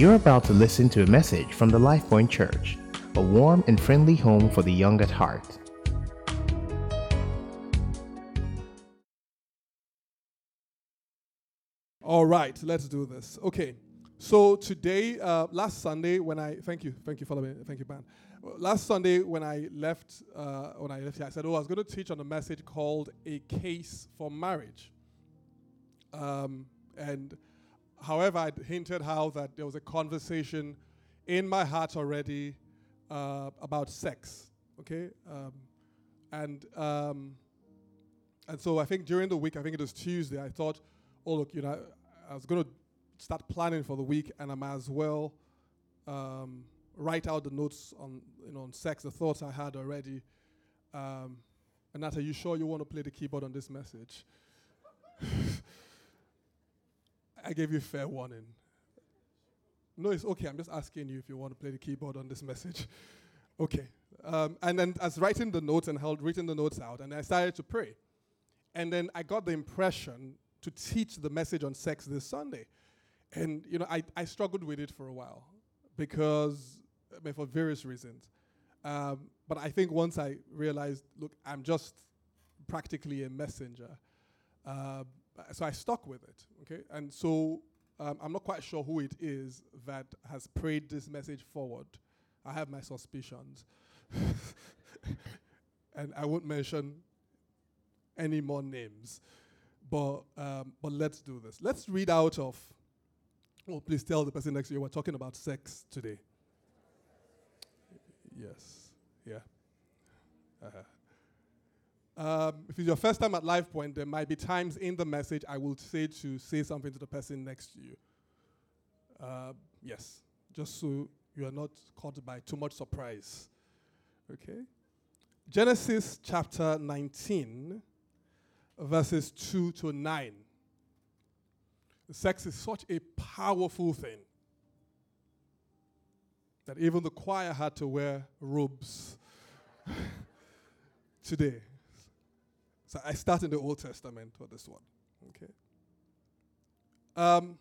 You're about to listen to a message from the LifePoint Church, a warm and friendly home for the young at heart. All right, let's do this. Okay, so today, uh, last Sunday, when I thank you, thank you, follow me, thank you, man. Last Sunday, when I left, uh, when I left here, I said, "Oh, I was going to teach on a message called a case for marriage." Um, and however, I hinted how that there was a conversation in my heart already uh, about sex. Okay, um, and um, and so I think during the week, I think it was Tuesday, I thought, oh look, you know, I was going to start planning for the week, and I might as well um, write out the notes on you know on sex, the thoughts I had already. Um, and Nat, are you sure you want to play the keyboard on this message? I gave you fair warning. No, it's okay. I'm just asking you if you want to play the keyboard on this message. okay. Um, and then I was writing the notes and held written the notes out, and I started to pray. And then I got the impression to teach the message on sex this Sunday. And you know, I, I struggled with it for a while because I mean, for various reasons. Um, but I think once I realized, look, I'm just practically a messenger. Uh, so I stuck with it. Okay, and so um, I'm not quite sure who it is that has prayed this message forward. I have my suspicions, and I won't mention any more names. But um, but let's do this. Let's read out of. Oh, please tell the person next to you we're talking about sex today. Yes. Yeah. Uh-huh. Um, if it's your first time at LifePoint, there might be times in the message I will say to say something to the person next to you. Uh, yes, just so you are not caught by too much surprise. Okay? Genesis chapter 19, verses 2 to 9. Sex is such a powerful thing that even the choir had to wear robes today. So I start in the Old Testament for this one. Okay. Um,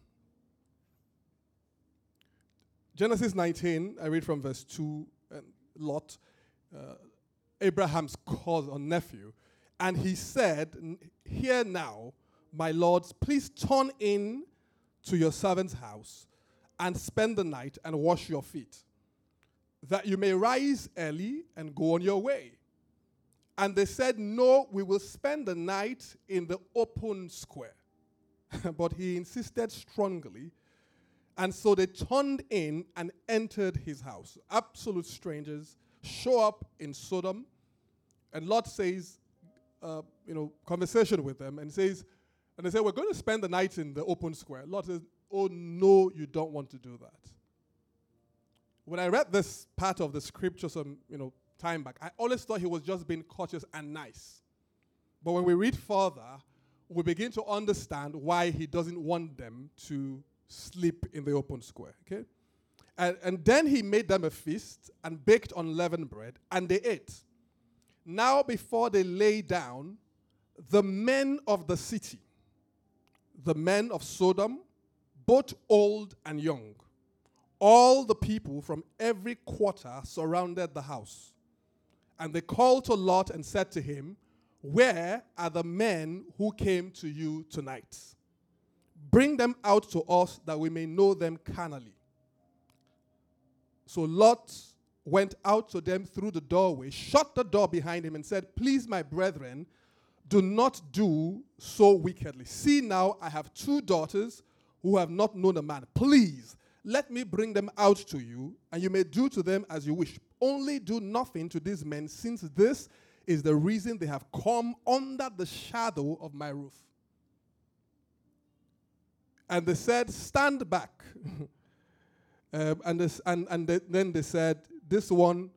Genesis 19, I read from verse 2, and Lot, uh, Abraham's cousin or nephew, and he said, Here now, my lords, please turn in to your servant's house and spend the night and wash your feet, that you may rise early and go on your way. And they said, No, we will spend the night in the open square. but he insisted strongly. And so they turned in and entered his house. Absolute strangers show up in Sodom. And Lot says, uh, you know, conversation with them and says, and they say, We're going to spend the night in the open square. Lot says, Oh, no, you don't want to do that. When I read this part of the scripture some, you know, time back. I always thought he was just being cautious and nice. But when we read further, we begin to understand why he doesn't want them to sleep in the open square. Okay? And, and then he made them a feast and baked unleavened bread, and they ate. Now, before they lay down, the men of the city, the men of Sodom, both old and young, all the people from every quarter surrounded the house. And they called to Lot and said to him, Where are the men who came to you tonight? Bring them out to us that we may know them carnally. So Lot went out to them through the doorway, shut the door behind him, and said, Please, my brethren, do not do so wickedly. See now, I have two daughters who have not known a man. Please, let me bring them out to you, and you may do to them as you wish. Only do nothing to these men, since this is the reason they have come under the shadow of my roof. And they said, Stand back. um, and, this, and, and then they said, This one,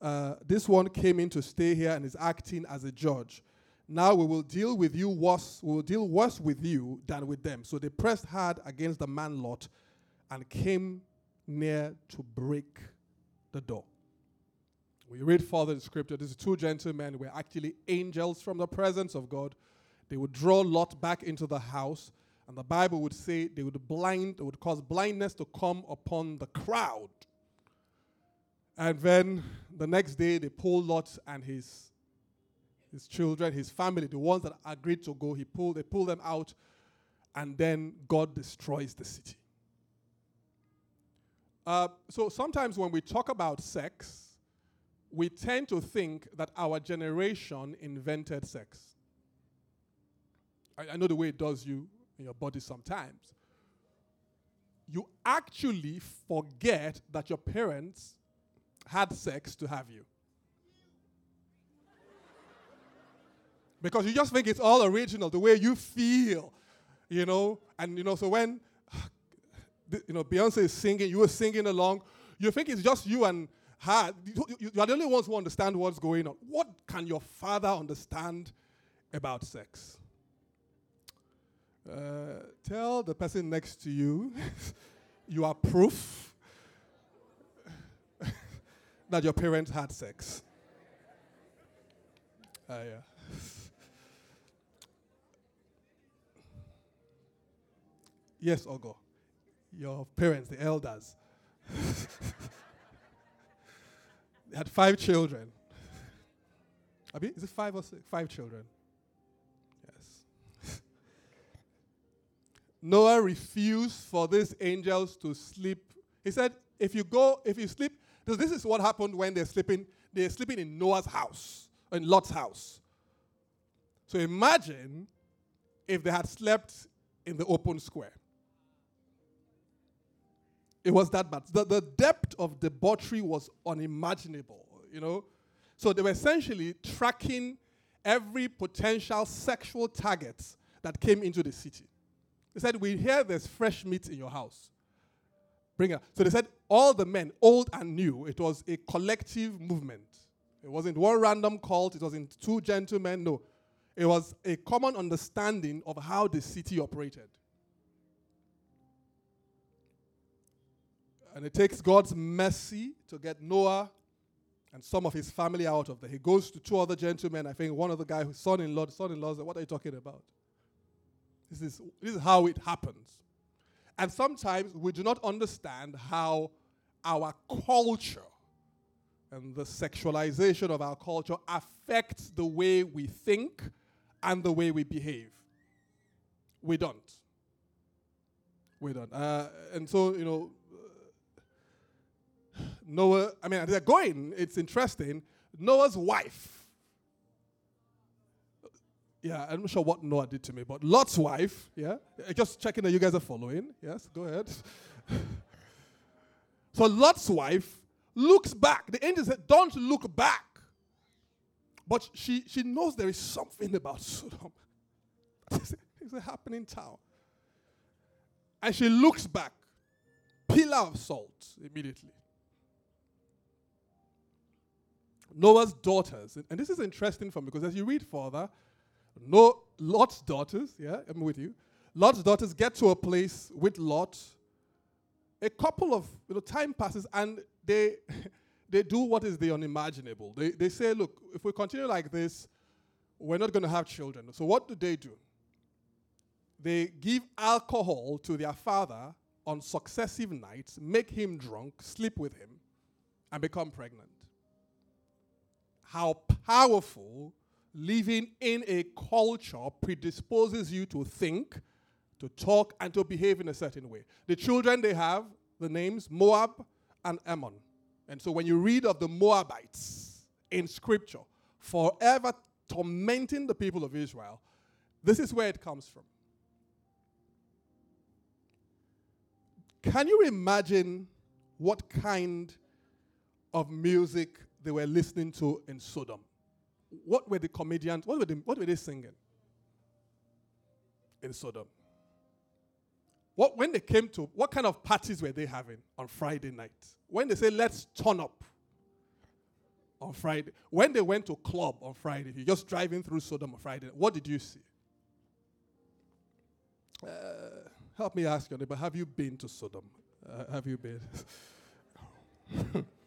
uh, this one came in to stay here and is acting as a judge. Now we will deal with you worse, we will deal worse with you than with them. So they pressed hard against the man Lot and came near to break the door. We read further in scripture, these two gentlemen were actually angels from the presence of God. They would draw Lot back into the house, And the Bible would say they would blind, they would cause blindness to come upon the crowd. And then the next day they pulled Lot and his his children, his family, the ones that agreed to go, he pulled, they pulled them out, and then God destroys the city. Uh, so sometimes when we talk about sex, we tend to think that our generation invented sex. I, I know the way it does you in your body sometimes. You actually forget that your parents had sex to have you. because you just think it's all original, the way you feel, you know. And you know, so when you know Beyonce is singing, you are singing along, you think it's just you and you, you are the only ones who understand what's going on. What can your father understand about sex? Uh, tell the person next to you you are proof that your parents had sex. Uh, yeah. Yes, Ogo. Your parents, the elders. Had five children. Abi, is it five or six? Five children. Yes. Noah refused for these angels to sleep. He said, if you go, if you sleep, this is what happened when they're sleeping. They're sleeping in Noah's house, in Lot's house. So imagine if they had slept in the open square. It was that bad. The, the depth of debauchery was unimaginable, you know. So they were essentially tracking every potential sexual target that came into the city. They said, We hear there's fresh meat in your house. Bring it. So they said, All the men, old and new, it was a collective movement. It wasn't one random cult, it wasn't two gentlemen, no. It was a common understanding of how the city operated. And it takes God's mercy to get Noah and some of his family out of there. He goes to two other gentlemen. I think one of the guy, son in law, son in law, what are you talking about? This is, this is how it happens. And sometimes we do not understand how our culture and the sexualization of our culture affects the way we think and the way we behave. We don't. We don't. Uh, and so, you know, Noah, I mean, they're going, it's interesting. Noah's wife, yeah, I'm not sure what Noah did to me, but Lot's wife, yeah, just checking that you guys are following. Yes, go ahead. so Lot's wife looks back. The angel said, Don't look back. But she, she knows there is something about Sodom. it's a happening town. And she looks back, pillar of salt immediately. Noah's daughters, and this is interesting for me because as you read further, no, Lot's daughters, yeah, I'm with you. Lot's daughters get to a place with Lot. A couple of you know, time passes and they they do what is the unimaginable. They they say, look, if we continue like this, we're not going to have children. So what do they do? They give alcohol to their father on successive nights, make him drunk, sleep with him, and become pregnant how powerful living in a culture predisposes you to think, to talk, and to behave in a certain way. The children they have, the names Moab and Ammon. And so when you read of the Moabites in scripture, forever tormenting the people of Israel, this is where it comes from. Can you imagine what kind of music they were listening to in Sodom. What were the comedians, what were they, what were they singing in Sodom? What, when they came to, what kind of parties were they having on Friday night? When they say, let's turn up on Friday, when they went to club on Friday, you're just driving through Sodom on Friday, what did you see? Uh, help me ask you, but have you been to Sodom? Uh, have you been?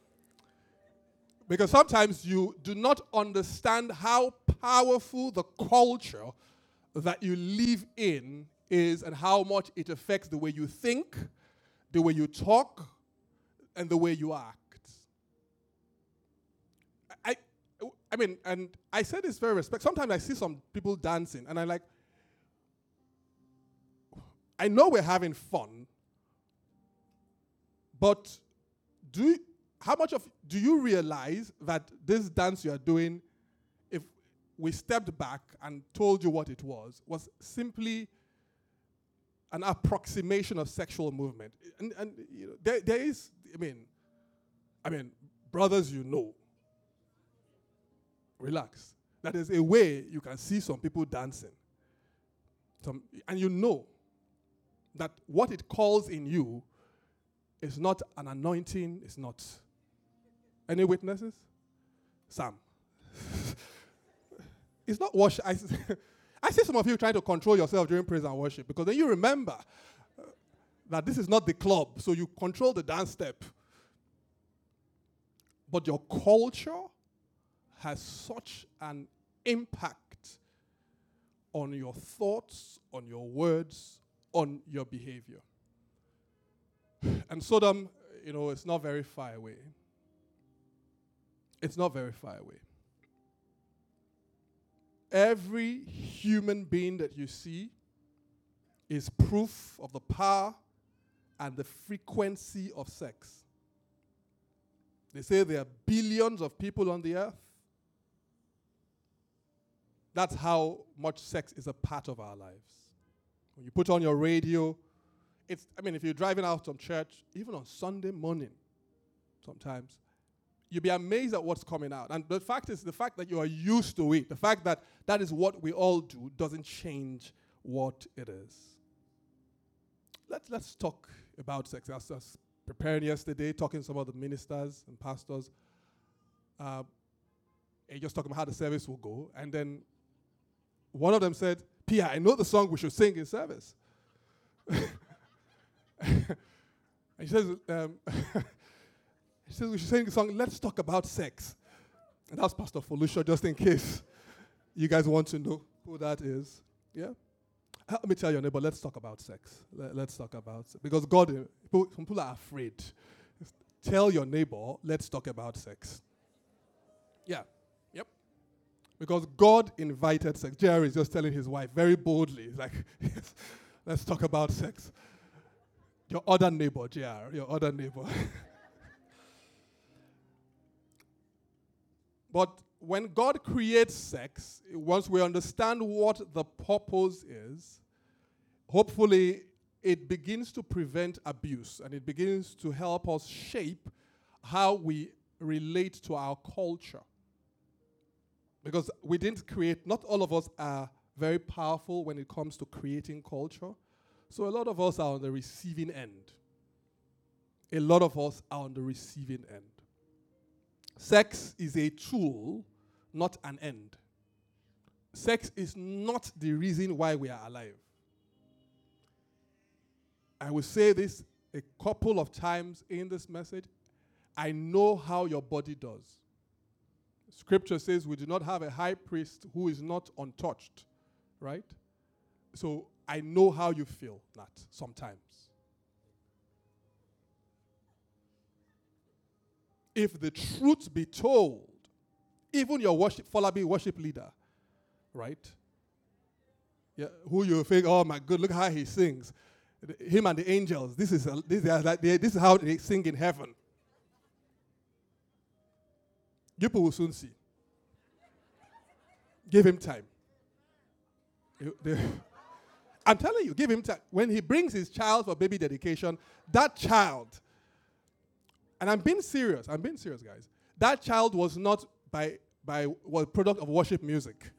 Because sometimes you do not understand how powerful the culture that you live in is and how much it affects the way you think, the way you talk, and the way you act. I, I mean, and I say this very respect. Sometimes I see some people dancing, and I like. I know we're having fun, but do how much of do you realize that this dance you are doing, if we stepped back and told you what it was, was simply an approximation of sexual movement? And, and you know, there, there is, I mean, I mean, brothers, you know, relax. That is a way you can see some people dancing. Some, and you know that what it calls in you is not an anointing, it's not. Any witnesses? Sam. it's not worship. I, I see some of you trying to control yourself during praise and worship because then you remember uh, that this is not the club, so you control the dance step. But your culture has such an impact on your thoughts, on your words, on your behavior. And Sodom, you know, it's not very far away. It's not very far away. Every human being that you see is proof of the power and the frequency of sex. They say there are billions of people on the earth. That's how much sex is a part of our lives. When you put on your radio, it's, I mean, if you're driving out from church, even on Sunday morning, sometimes, you'll be amazed at what's coming out. And the fact is, the fact that you are used to it, the fact that that is what we all do, doesn't change what it is. Let's, let's talk about sex. I was, preparing yesterday, talking to some of the ministers and pastors. Uh, just talking about how the service will go. And then one of them said, Pia, I know the song we should sing in service. and he says, um, he says we should sing the song, Let's Talk About Sex. And that's Pastor Felucia, just in case you guys want to know who that is. Yeah? Help me tell your neighbor, let's talk about sex. Let, us talk about sex. Because God, uh, people, people are afraid. Tell your neighbor, let's talk about sex. Yeah. Yep. Because God invited sex. Jerry is just telling his wife very boldly, like, let's talk about sex. Your other neighbor, JR, your other neighbor. but when God creates sex, once we understand what the purpose is, hopefully it begins to prevent abuse and it begins to help us shape how we relate to our culture. Because we didn't create, not all of us are very powerful when it comes to creating culture. So a lot of us are on the receiving end. A lot of us are on the receiving end. Sex is a tool, not an end. Sex is not the reason why we are alive. I will say this a couple of times in this message. I know how your body does. Scripture says we do not have a high priest who is not untouched, right? So I know how you feel that sometimes. If the truth be told, even your worship, Falabi worship leader, right? Yeah, who you think, oh my God, look how he sings. Him and the angels, this is, a, this, is this is how they sing in heaven. You will soon see. Give him time. I'm telling you, give him time. When he brings his child for baby dedication, that child, and I'm being serious, I'm being serious, guys. That child was not by by product of worship music.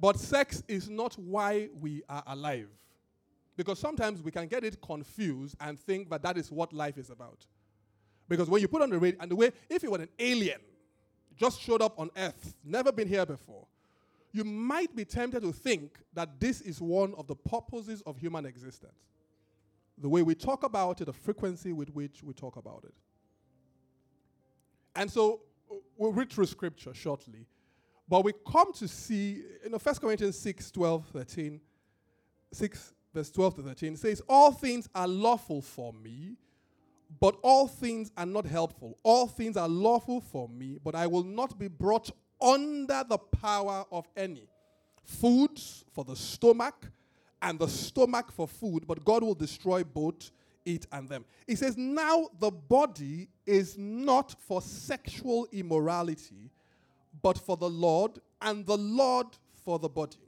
But sex is not why we are alive. Because sometimes we can get it confused and think that that is what life is about. Because when you put on the radio, and the way, if you were an alien, just showed up on Earth, never been here before, you might be tempted to think that this is one of the purposes of human existence. The way we talk about it, the frequency with which we talk about it. And so uh, we'll read through scripture shortly. But we come to see, you know, 1 Corinthians 6, 12, 13, 6, verse 12 to 13 says, All things are lawful for me, but all things are not helpful. All things are lawful for me, but I will not be brought under the power of any. Foods for the stomach, and the stomach for food, but God will destroy both it and them. He says, Now the body is not for sexual immorality, but for the Lord, and the Lord for the body.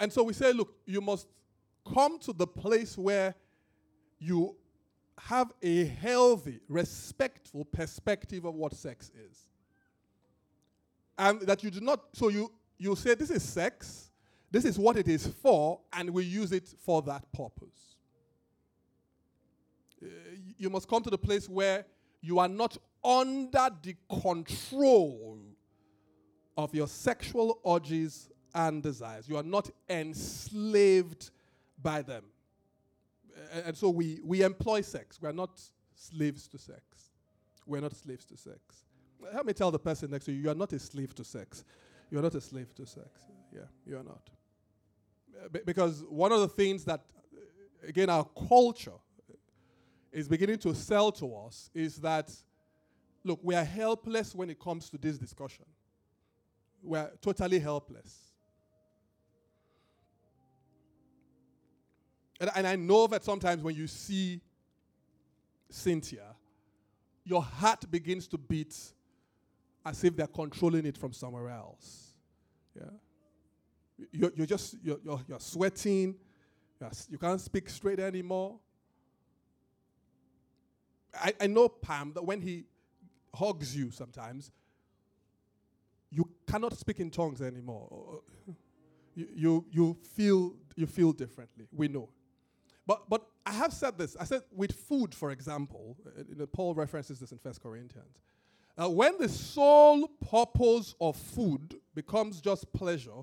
And so we say, look, you must come to the place where you have a healthy, respectful perspective of what sex is. And that you do not, so you, you say, this is sex, this is what it is for, and we use it for that purpose. Uh, you must come to the place where you are not under the control of your sexual urges and desires. You are not enslaved by them. And so we, we employ sex. We are not slaves to sex. We're not slaves to sex. Help me tell the person next to you, you are not a slave to sex. You are not a slave to sex. Yeah, you are not. Uh, B- because one of the things that, uh, again, our culture is beginning to sell to us is that, look, we are helpless when it comes to this discussion. We are totally helpless. And, and I know that sometimes when you see Cynthia, your heart begins to beat as if they're controlling it from somewhere else. Yeah. You're, you're just, you're, you're, you're sweating. You're, you can't speak straight anymore. I, I know Pam that when he hugs you sometimes, you cannot speak in tongues anymore. You, you, you, feel, you feel differently. We know. But, but I have said this. I said with food, for example, uh, Paul references this in First Corinthians. Uh, when the sole purpose of food becomes just pleasure,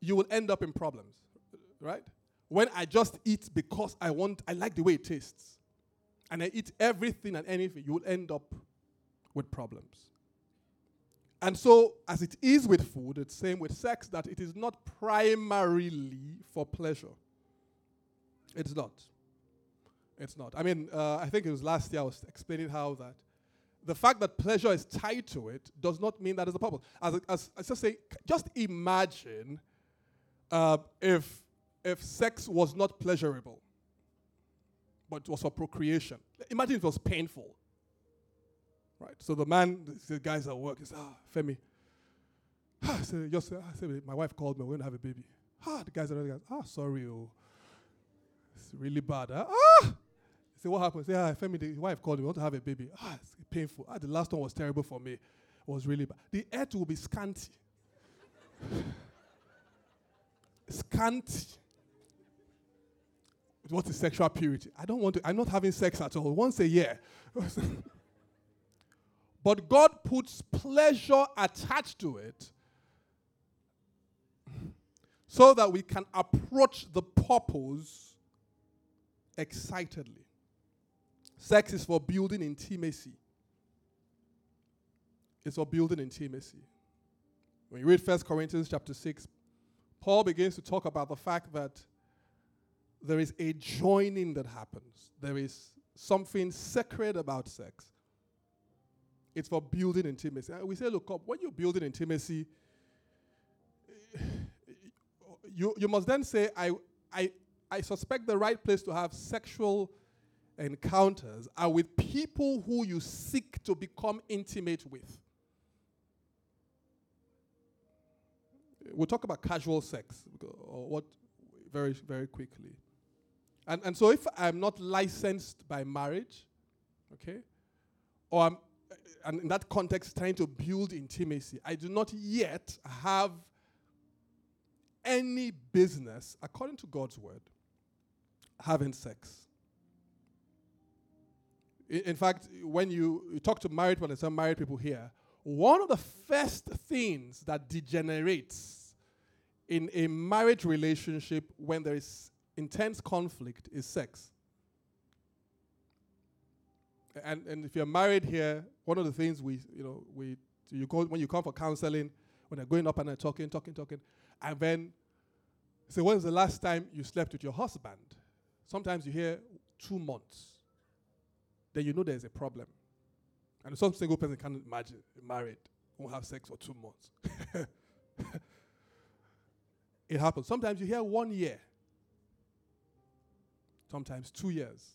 you will end up in problems, right? When I just eat because I want, I like the way it tastes, and I eat everything and anything, you will end up with problems. And so, as it is with food, it's same with sex that it is not primarily for pleasure. It's not. It's not. I mean, uh, I think it was last year I was explaining how that the fact that pleasure is tied to it does not mean that the purpose. As, as, as just say, just imagine uh, if if sex was not pleasurable, but it was for procreation. Imagine it was painful. Right. So the man, the guys at work, is ah Femi. Ah, so just, ah, my wife called me. We're gonna have a baby. Ah, the guys are the. Ah, sorry, oh. It's really bad. Huh? Ah! Say, what happened? Say, ah, Femi, the wife called me. Want to have a baby. Ah, it's painful. Ah, the last one was terrible for me. It was really bad. The earth will be scanty. scanty. What is sexual purity? I don't want to, I'm not having sex at all. Once a year. but God puts pleasure attached to it so that we can approach the purpose excitedly. Sex is for building intimacy. It's for building intimacy. When you read 1 Corinthians chapter 6, Paul begins to talk about the fact that there is a joining that happens. There is something sacred about sex. It's for building intimacy. And we say, look, up, when you're building intimacy, you, you must then say, I, I, I suspect the right place to have sexual encounters are with people who you seek to become intimate with. We'll talk about casual sex or what very very quickly. And and so if I'm not licensed by marriage, okay, or I'm and in that context trying to build intimacy, I do not yet have any business, according to God's word, having sex. In, fact, when you, talk to married people and some married people here, one of the first things that degenerates in a marriage relationship when there is intense conflict is sex. And, and if you're married here, one of the things we, you know, we, you go, when you come for counseling, when they're going up and they're talking, talking, talking, and then say, when was the last time you slept with your husband? Sometimes you hear two months. Then you know there's a problem. And some single person can't imagine married, won't have sex for two months. it happens. Sometimes you hear one year, sometimes two years.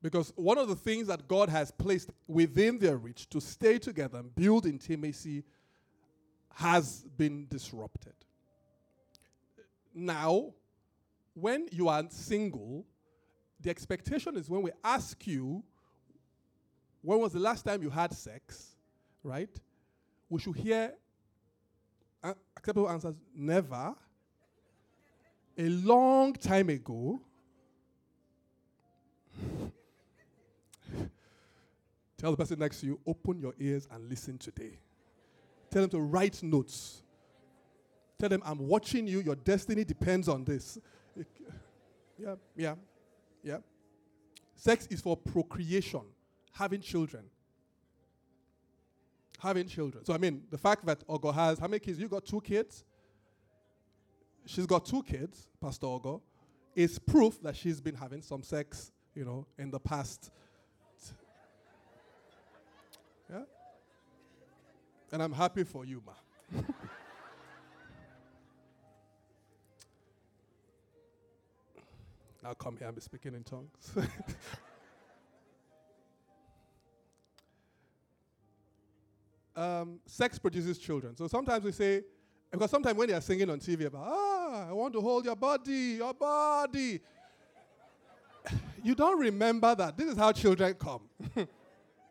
Because one of the things that God has placed within their reach to stay together and build intimacy has been disrupted. Now, when you are single, the expectation is when we ask you, when was the last time you had sex, right? We should hear acceptable answers never, a long time ago. Tell the person next to you, open your ears and listen today. Tell them to write notes. Tell them, I'm watching you. Your destiny depends on this. Yeah, yeah, yeah. Sex is for procreation, having children. Having children. So, I mean, the fact that Ogo has, how many kids? You got two kids? She's got two kids, Pastor Ogo, is proof that she's been having some sex, you know, in the past. Yeah? And I'm happy for you, ma. I'll come here and be speaking in tongues. um, sex produces children. So sometimes we say, because sometimes when they are singing on TV about, ah, I want to hold your body, your body, you don't remember that. This is how children come.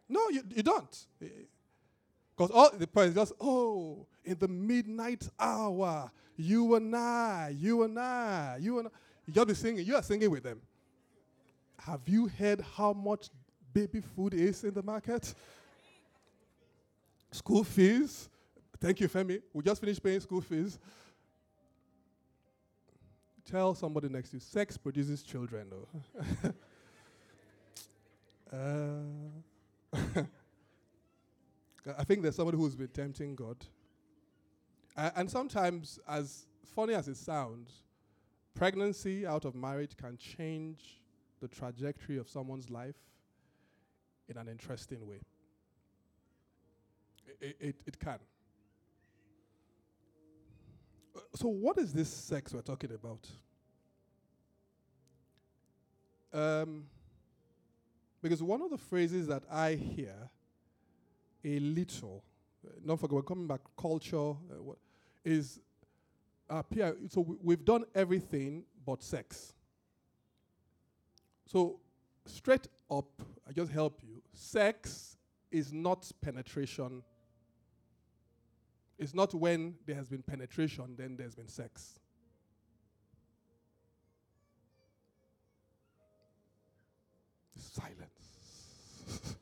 no, you, you don't. Because all the point is just, oh, in the midnight hour, you and I, you and I, you and I. You be singing. You are singing with them. Have you heard how much baby food is in the market? School fees. Thank you, Femi. We just finished paying school fees. Tell somebody next to you, sex produces children, though. uh, I think there's somebody who's been tempting God. Uh, and sometimes, as funny as it sounds, pregnancy out of marriage can change the trajectory of someone's life in an interesting way. It, it, it can. So, what is this sex we're talking about? Um, because one of the phrases that I hear a little, uh, don't forget, we're coming back, culture, uh, is uh, Pierre, so we, we've done everything but sex. So, straight up, I just help you. Sex is not penetration. It's not when there has been penetration, then there's been sex. Silence.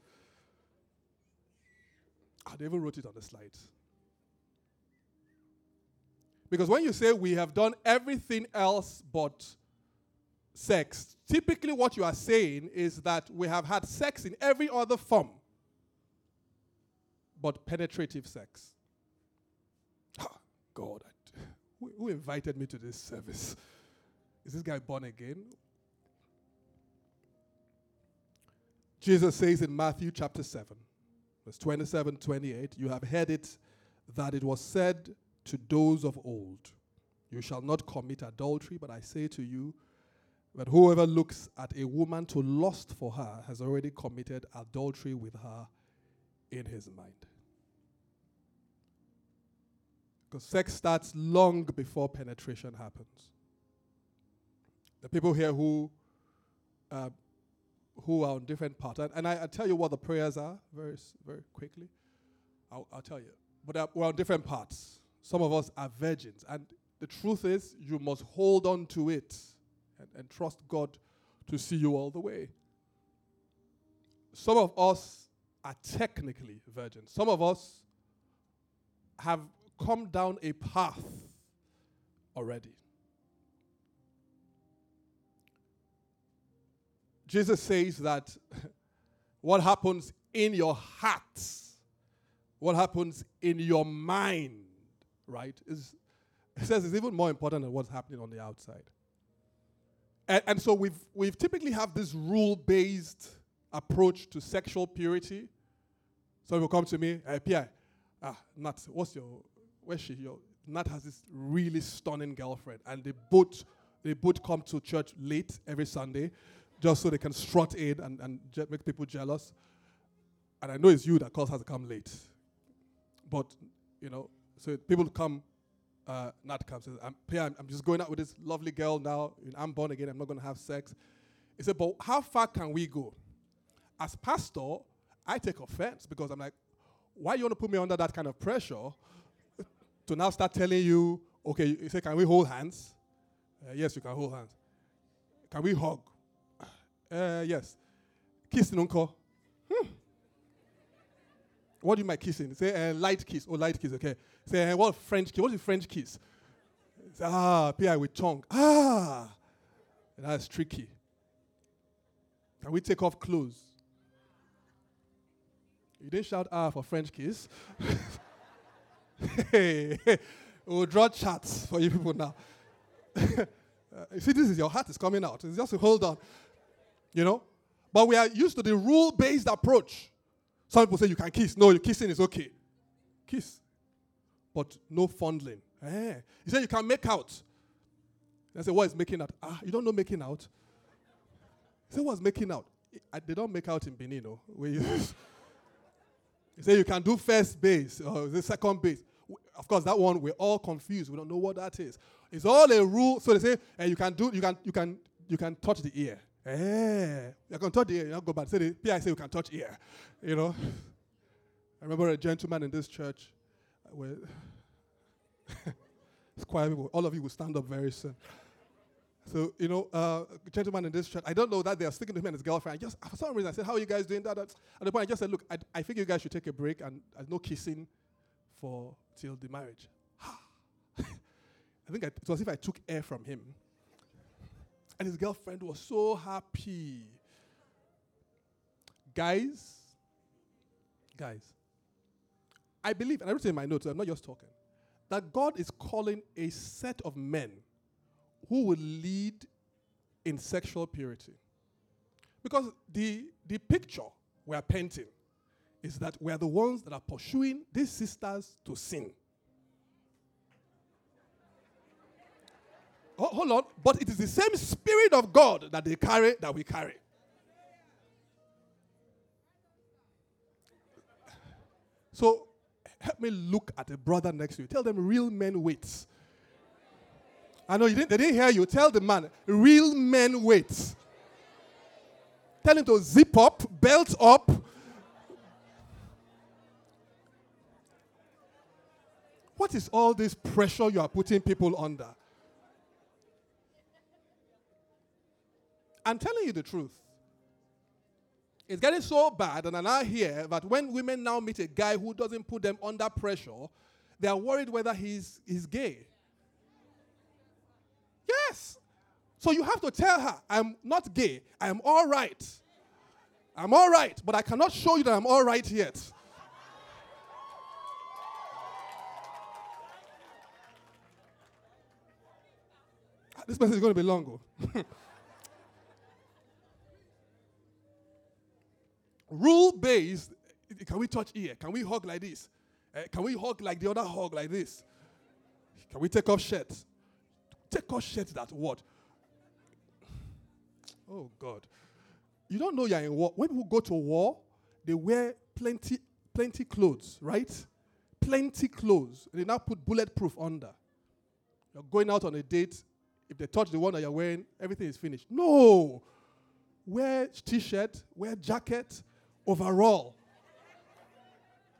I even wrote it on the slides. Because when you say we have done everything else but sex, typically what you are saying is that we have had sex in every other form but penetrative sex. Ah, God, who, who invited me to this service? Is this guy born again? Jesus says in Matthew chapter 7, verse 27 28, you have heard it that it was said to those of old, You shall not commit adultery, but I say to you that whoever looks at a woman to lust for her has already committed adultery with her in his mind. Because sex starts long before penetration happens. The people here who uh, who are on different parts, and, and I, tell you what the prayers are very very quickly. I'll, I'll tell you, but uh, we're on different parts. Some of us are virgins. And the truth is, you must hold on to it and, and trust God to see you all the way. Some of us are technically virgins. Some of us have come down a path already. Jesus says that what happens in your heart, what happens in your mind, right, is he says it's even more important than what's happening on the outside. And, and so we've we've typically have this rule-based approach to sexual purity. So people come to me, hey, Pierre, ah, Nat, what's your, where's she? Your, Nat has this really stunning girlfriend, and they both they both come to church late every Sunday, just so they can strut in and, and je- make people jealous. And I know it's you that cause her to come late, but you know, so people come. Uh, Nat comes says, I'm, I'm, I'm just going out with this lovely girl now. I'm born again. I'm not going to have sex. He said, but how far can we go? As pastor, I take offense because I'm like, why you want to put me under that kind of pressure to now start telling you, okay, you say, can we hold hands? Uh, yes, you can hold hands. Can we hug? Uh, yes. Kissing, uncle. Hmm. What do you mean kissing? Say uh, light kiss. Oh, light kiss. Okay. Say uh, what French kiss? What is French kiss? Say, ah, PI with tongue. Ah, that's tricky. Can we take off clothes? You didn't shout ah for French kiss. hey, we'll draw charts for you people now. uh, you see, this is your heart is coming out. It's just hold on, you know. But we are used to the rule-based approach. Some people say you can kiss. No, you kissing is okay. Kiss, but no fondling. Eh. He said you can make out. I said, what is making out? Ah, you don't know making out. He said, what's making out? I, they don't make out in Benin, no. He said you can do first base or the second base. Of course, that one we're all confused. We don't know what that is. It's all a rule. So they say, and you can do, you can, you can, you can touch the ear. Eh, you can touch the ear. You don't go back. Say the PI say you can touch ear. You know. I remember a gentleman in this church. Where it's quiet people. All of you will stand up very soon. So, you know, uh, gentleman in this church, I don't know that they are sticking to him and his girlfriend. I just, for some reason, I said, How are you guys doing that? At the point, I just said, Look, I, I think you guys should take a break and there's no kissing for till the marriage. I think I, it was as if I took air from him. And his girlfriend was so happy. Guys, guys, I believe, and I wrote it in my notes, I'm not just talking, that God is calling a set of men who will lead in sexual purity. Because the, the picture we are painting is that we are the ones that are pursuing these sisters to sin. Oh, hold on, but it is the same spirit of God that they carry that we carry. So help me look at a brother next to you. Tell them real men wait. I know you didn't, they didn't hear you. Tell the man, real men wait. Tell him to zip up, belt up. What is all this pressure you are putting people under? I'm telling you the truth. It's getting so bad, and I now hear that when women now meet a guy who doesn't put them under pressure, they are worried whether he's, he's gay. Yes. So you have to tell her, I'm not gay. I'm all right. I'm all right, but I cannot show you that I'm all right yet. Ah, this message is going to be long. Oh. Rule based, can we touch here? Can we hug like this? Uh, can we hug like the other hug like this? Can we take off shirts? Take off shirts that what? Oh God. You don't know you're in war. When people go to war, they wear plenty, plenty clothes, right? Plenty clothes. They now put bulletproof under. You're going out on a date. If they touch the one that you're wearing, everything is finished. No. Wear t-shirt, wear jacket, overall.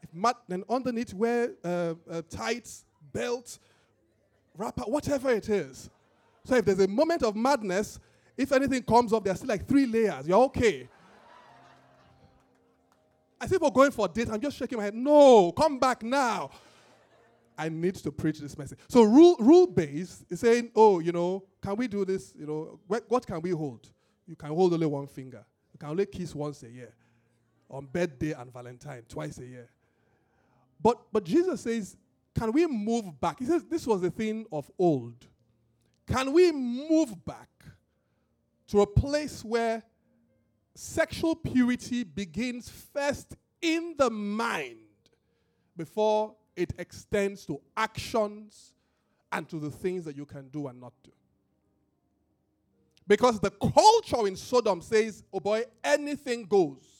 If mat, then underneath wear uh, uh, tights, belt, wrapper, whatever it is. So if there's a moment of madness, if anything comes up, there's still like three layers. You're okay. I see people going for a date. I'm just shaking my head. No, come back now. I need to preach this message. So rule rule based is saying, oh, you know, can we do this? You know, what can we hold? you can hold only one finger. You can only kiss once a year, on birthday and Valentine, twice a year. But but Jesus says, can we move back? He says this was a thing of old. Can we move back to a place where sexual purity begins first in the mind before it extends to actions and to the things that you can do and not do. Because the culture in Sodom says, oh boy, anything goes.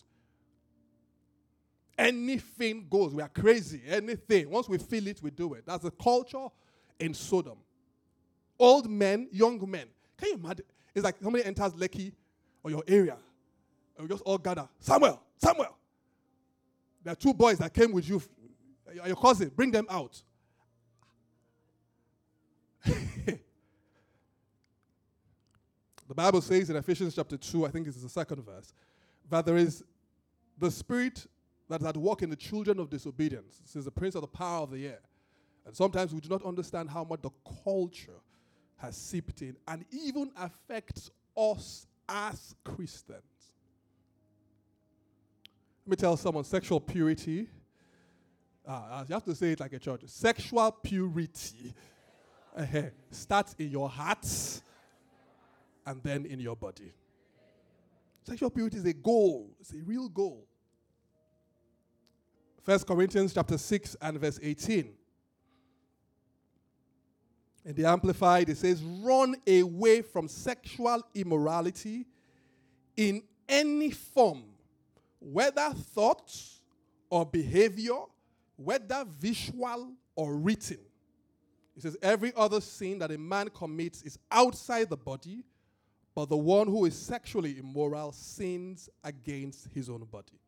Anything goes. We are crazy. Anything. Once we feel it, we do it. That's the culture in Sodom. Old men, young men. Can you imagine? It's like somebody enters Lekki or your area, and we just all gather. Samuel, Samuel. There are two boys that came with you, your cousin. Bring them out. the Bible says in Ephesians chapter 2, I think this is the second verse, that there is the spirit that is at work in the children of disobedience. This is the prince of the power of the air. And sometimes we do not understand how much the culture has seeped in and even affects us as Christians. Let me tell someone sexual purity. Uh, you have to say it like a church. Sexual purity uh, starts in your heart and then in your body. Sexual purity is a goal, it's a real goal. First Corinthians chapter 6 and verse 18. In the Amplified, it says, Run away from sexual immorality in any form, whether thoughts or behavior, whether visual or written. It says, Every other sin that a man commits is outside the body, but the one who is sexually immoral sins against his own body.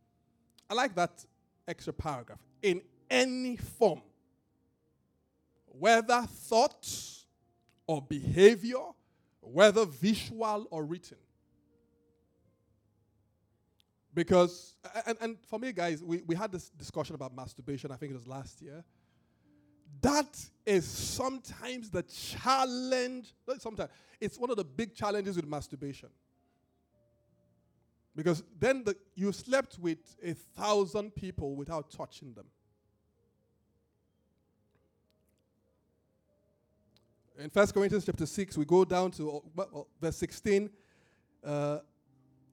I like that extra paragraph. In any form whether thoughts or behavior, whether visual or written. Because, and, and for me, guys, we, we had this discussion about masturbation, I think it was last year. That is sometimes the challenge, sometimes, it's one of the big challenges with masturbation. Because then the, you slept with a thousand people without touching them. In 1 Corinthians chapter 6, we go down to uh, verse 16. Uh,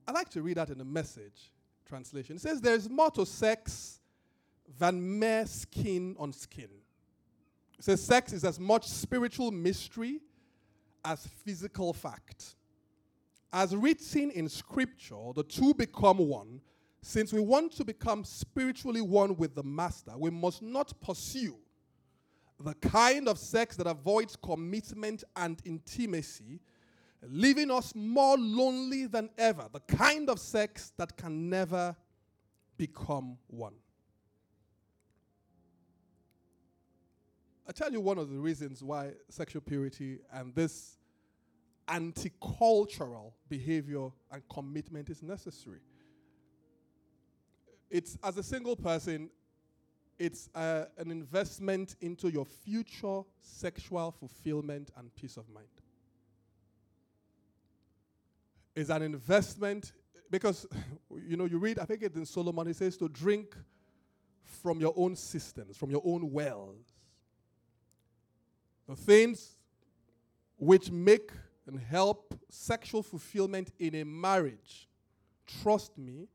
I like to read that in the message translation. It says, There is more to sex than mere skin on skin. It says, Sex is as much spiritual mystery as physical fact. As written in Scripture, the two become one. Since we want to become spiritually one with the Master, we must not pursue the kind of sex that avoids commitment and intimacy, leaving us more lonely than ever, the kind of sex that can never become one. I tell you one of the reasons why sexual purity and this anti cultural behavior and commitment is necessary. It's as a single person, it's uh, an investment into your future sexual fulfillment and peace of mind. It's an investment because, you know, you read, I think it's in Solomon, it says to drink from your own cisterns, from your own wells. The things which make and help sexual fulfillment in a marriage, trust me,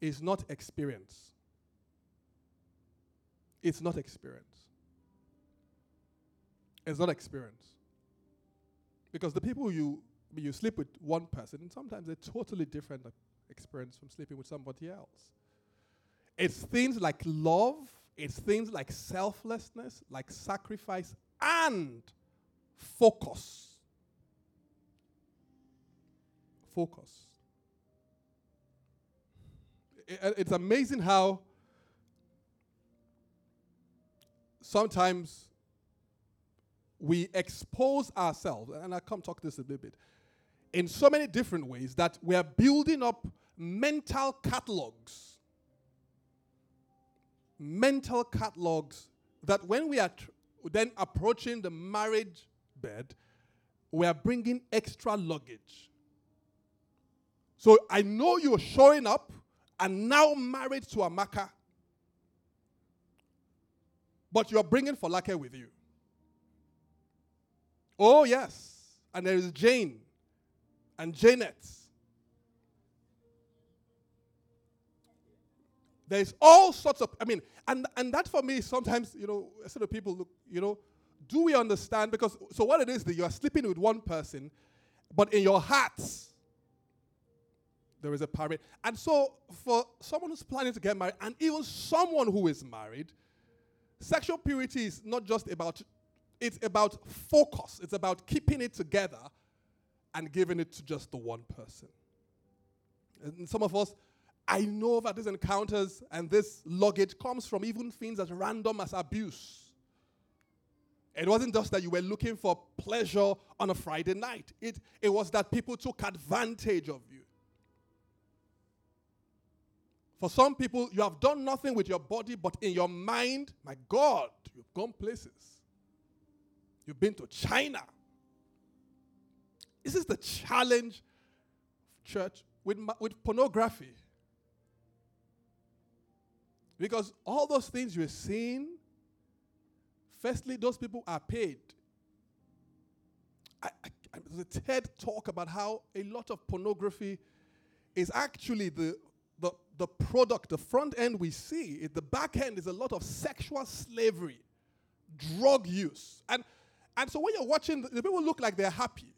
is not experience it's not experience. It's not experience. Because the people you you sleep with one person, sometimes they're totally different experience from sleeping with somebody else. It's things like love, it's things like selflessness, like sacrifice, and focus. Focus. it's amazing how sometimes we expose ourselves, and I come talk this a little bit, in so many different ways that we are building up mental catalogs. Mental catalogs that when we are tr- then approaching the marriage bed, we are bringing extra luggage. So I know you're showing up and now married to Amaka, but you're bringing Folake with you. Oh, yes. And there is Jane and Janet. There's all sorts of, I mean, and, and that for me, sometimes, you know, sort of people look, you know, do we understand? Because, so what it is that you're sleeping with one person, but in your hearts, there is a parent. And so, for someone who's planning to get married, and even someone who is married, sexual purity is not just about, it's about focus, it's about keeping it together and giving it to just the one person. And some of us, I know that these encounters and this luggage comes from even things as random as abuse. It wasn't just that you were looking for pleasure on a Friday night, it, it was that people took advantage of For some people, you have done nothing with your body, but in your mind, my God, you've gone places. You've been to China. This is the challenge, church, with, with pornography. Because all those things you're seeing, firstly, those people are paid. I, I, there's a TED talk about how a lot of pornography is actually the, the, the product, the front end we see. It, the back end is a lot of sexual slavery, drug use. And, and so when you're watching, the people look like they're happy.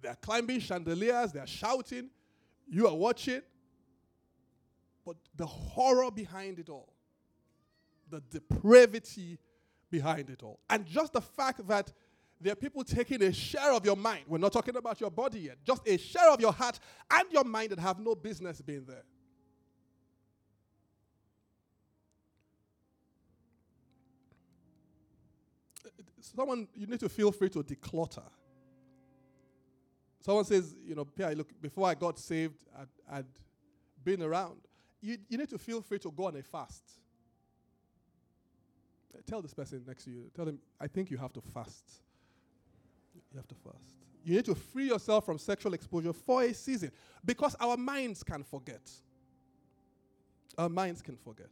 They're climbing chandeliers, they're shouting. You are watching. But the horror behind it all the depravity behind it all. And just the fact that there are people taking a share of your mind. We're not talking about your body yet. Just a share of your heart and your mind that have no business being there. Someone, you need to feel free to declutter. Someone says, you know, Pierre, look, before I got saved, I'd, I'd been around. You, you need to feel free to go on a fast. Tell this person next to you, tell them, I think you have to fast. You have to fast. You need to free yourself from sexual exposure for a season because our minds can forget. Our minds can forget.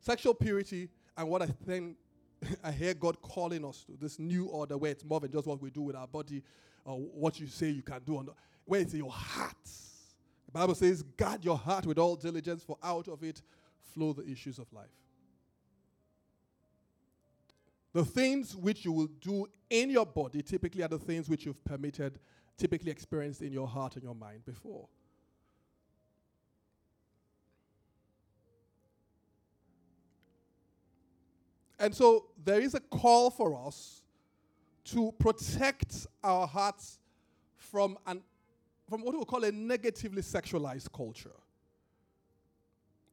Sexual purity and what I think I hear God calling us to this new order where it's more than just what we do with our body or what you say you can do, on the, where it's your heart. The Bible says, guard your heart with all diligence, for out of it flow the issues of life. The things which you will do in your body typically are the things which you've permitted, typically experienced in your heart and your mind before. And so there is a call for us to protect our hearts from an from what we call a negatively sexualized culture.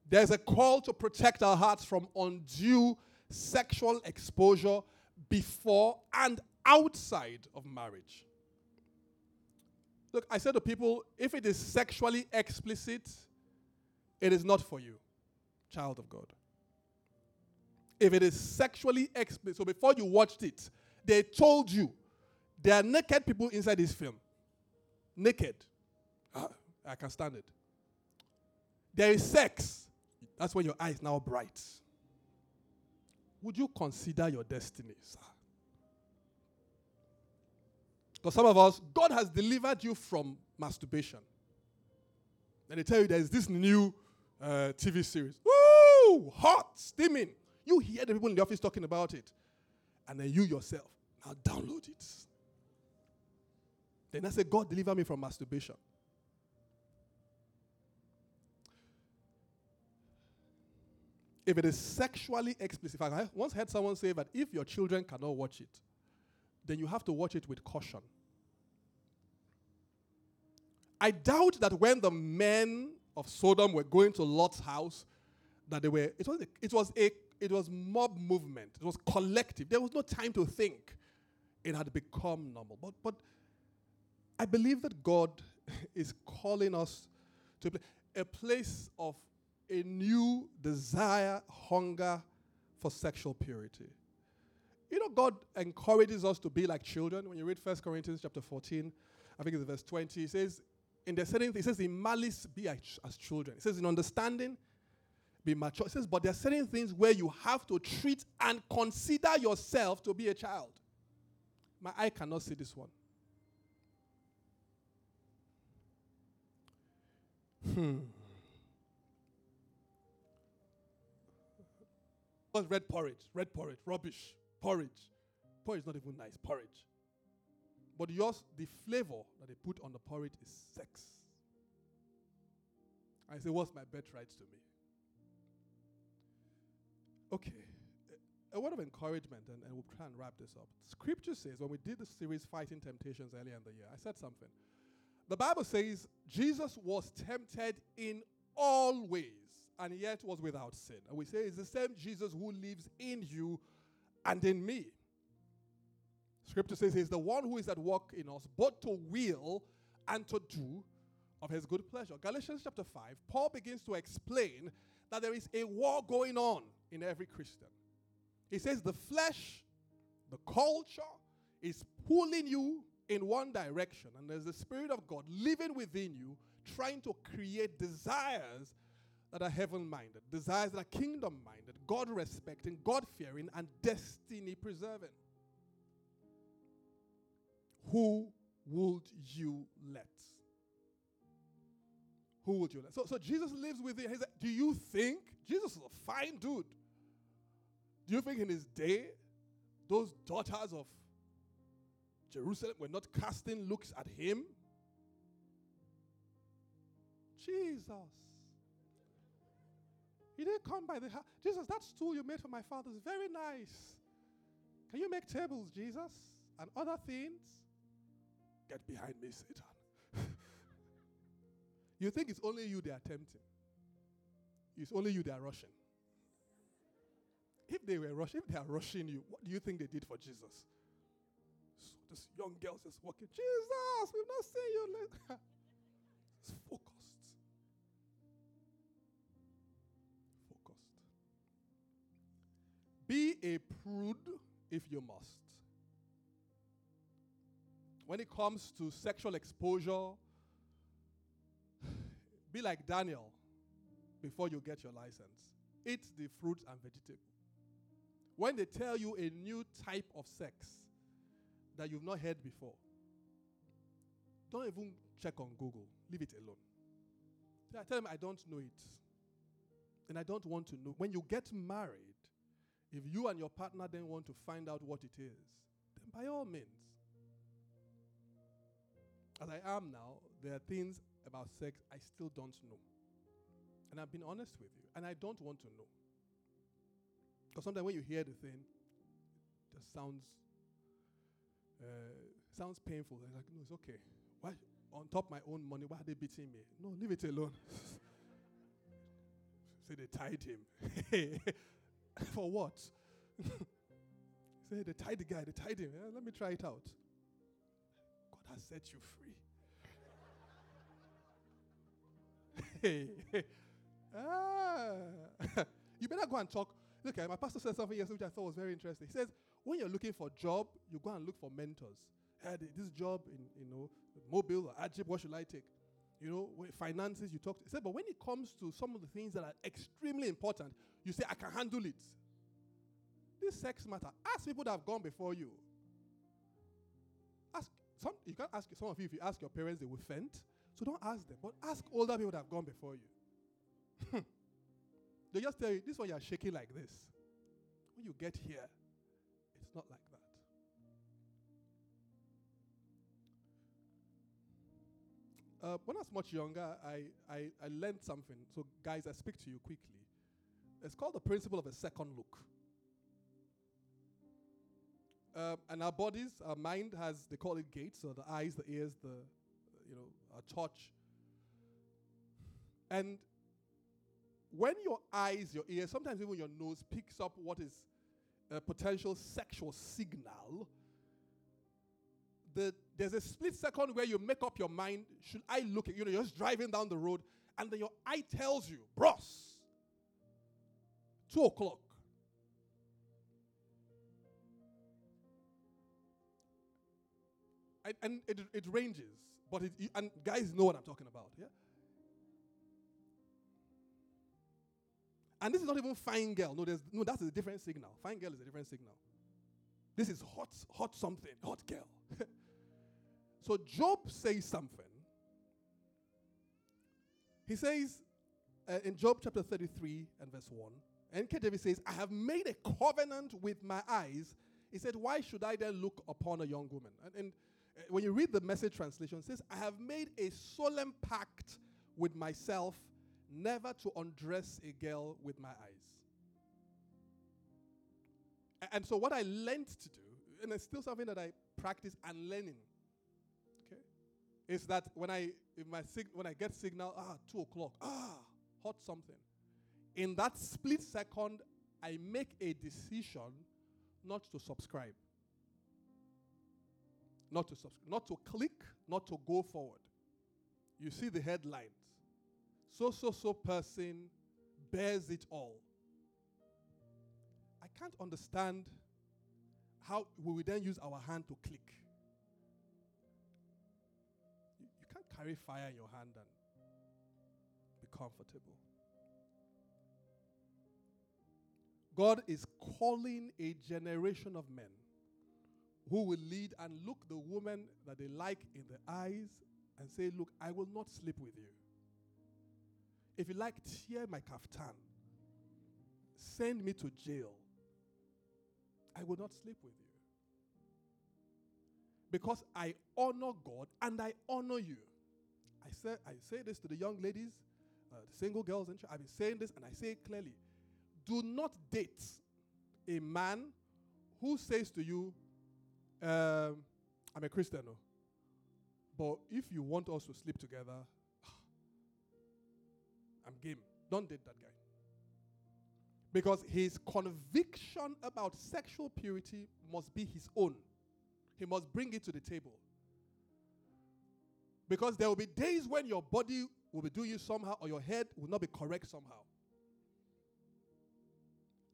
There's a call to protect our hearts from undue sexual exposure before and outside of marriage. Look, I said to people if it is sexually explicit, it is not for you, child of God. If it is sexually explicit, so before you watched it, they told you there are naked people inside this film. Naked. Ah, I can stand it. There is sex. That's when your eyes now bright would you consider your destiny, sir? Because some of us, God has delivered you from masturbation. And they tell you there's this new uh, TV series. Woo! Hot, steaming. You hear the people in the office talking about it. And then you yourself, now download it. Then I say, God deliver me from masturbation. if it is sexually explicit, I once heard someone say that if your children cannot watch it, then you have to watch it with caution. I doubt that when the men of Sodom were going to Lot's house, that they were, it was a, it was a, it was mob movement. It was collective. There was no time to think. It had become normal. But, but I believe that God is calling us to a place of a new desire, hunger for sexual purity. You know, God encourages us to be like children. When you read 1 Corinthians chapter 14, I think it's verse 20, he says, In the things, it says in malice be as, children. It says in understanding be mature. It says, but there are certain things where you have to treat and consider yourself to be a child. My eye cannot see this one. Hmm. What's red porridge? Red porridge, rubbish. Porridge. Porridge is not even nice. Porridge. But yours, the flavor that they put on the porridge is sex. I say, what's my birthright to me? Okay. A word of encouragement, and, and we'll try and wrap this up. Scripture says, when we did the series Fighting Temptations earlier in the year, I said something. The Bible says Jesus was tempted in all ways and yet was without sin. And we say it's the same Jesus who lives in you and in me. Scripture says he's the one who is at work in us, both to will and to do of his good pleasure. Galatians chapter 5, Paul begins to explain that there is a war going on in every Christian. He says the flesh, the culture is pulling you in one direction, and there's the Spirit of God living within you, trying to create desires that are heaven minded, desires that are kingdom minded, God respecting, God fearing, and destiny preserving. Who would you let? Who would you let? So, so Jesus lives with you. Like, Do you think Jesus is a fine dude? Do you think in his day, those daughters of Jerusalem were not casting looks at him? Jesus. He didn't come by the house. Jesus, that stool you made for my father is very nice. Can you make tables, Jesus? And other things? Get behind me, Satan. you think it's only you they are tempting. It's only you they are rushing. If they were rushing, if they are rushing you, what do you think they did for Jesus? So this young girl just walking, Jesus, we've not seen you. it's focused. Focused. Be a prude if you must. When it comes to sexual exposure, be like Daniel before you get your license. Eat the fruits and vegetables. When they tell you a new type of sex that you've not heard before, don't even check on Google. Leave it alone. Tell them I don't know it. And I don't want to know. When you get married, if you and your partner then want to find out what it is, then by all means. As I am now, there are things about sex I still don't know. And I've been honest with you. And I don't want to know. Because sometimes when you hear the thing, it just sounds uh, sounds painful. They're like, no, it's okay. Why on top my own money? Why are they beating me? No, leave it alone. Say they tied him. For what? Say they tied the guy. They tied him. Yeah, let me try it out. God has set you free. hey, ah. you better go and talk Look, at my pastor said something yesterday which I thought was very interesting. He says, when you're looking for a job, you go and look for mentors. Eh, hey, this job in, you know, Mobil or Agip, what should I take? You know, finances, you talk to. He said, but when it comes to some of the things that are extremely important, you say, I can handle it. This sex matter. Ask people that have gone before you. Ask some you can't ask some of you if you ask your parents, they will faint. So don't ask them, but ask older people that have gone before you. They just tell you, this one you're shaking like this. When you get here, it's not like that. Uh, when I was much younger, I, I, I learned something. So, guys, I speak to you quickly. It's called the principle of a second look. Um, and our bodies, our mind has, they call it gates, so the eyes, the ears, the, you know, our touch. And when your eyes, your ears, sometimes even your nose picks up what is a potential sexual signal, the, there's a split second where you make up your mind should I look at you know, you're just driving down the road, and then your eye tells you, bros, two o'clock. And, and it, it ranges, but it, and guys know what I'm talking about, yeah? And this is not even fine girl. No, there's, no, that's a different signal. Fine girl is a different signal. This is hot, hot something, hot girl. so Job says something. He says uh, in Job chapter 33 and verse 1, NKJV says, I have made a covenant with my eyes. He said, Why should I then look upon a young woman? And, and uh, when you read the message translation, it says, I have made a solemn pact with myself never to undress a girl with my eyes. And so, what I learned to do, and it's still something that I practice and learning, okay, is that when I if my sig- when I get signal, ah, two o'clock, ah, hot something, in that split second, I make a decision not to subscribe, not to subscribe, not to click, not to go forward. You see the headlines so, so, so person bears it all. I can't understand how we will then use our hand to click. You, you can't carry fire in your hand and be comfortable. God is calling a generation of men who will lead and look the woman that they like in the eyes and say, Look, I will not sleep with you. If you like, tear my kaftan. Send me to jail. I will not sleep with you. Because I honor God and I honor you. I say, I say this to the young ladies, uh, the single girls, and I've been saying this and I say it clearly. Do not date a man who says to you, um, I'm a Christian, no. but if you want us to sleep together, I'm game. Don't date that guy. Because his conviction about sexual purity must be his own. He must bring it to the table. Because there will be days when your body will be doing you somehow or your head will not be correct somehow.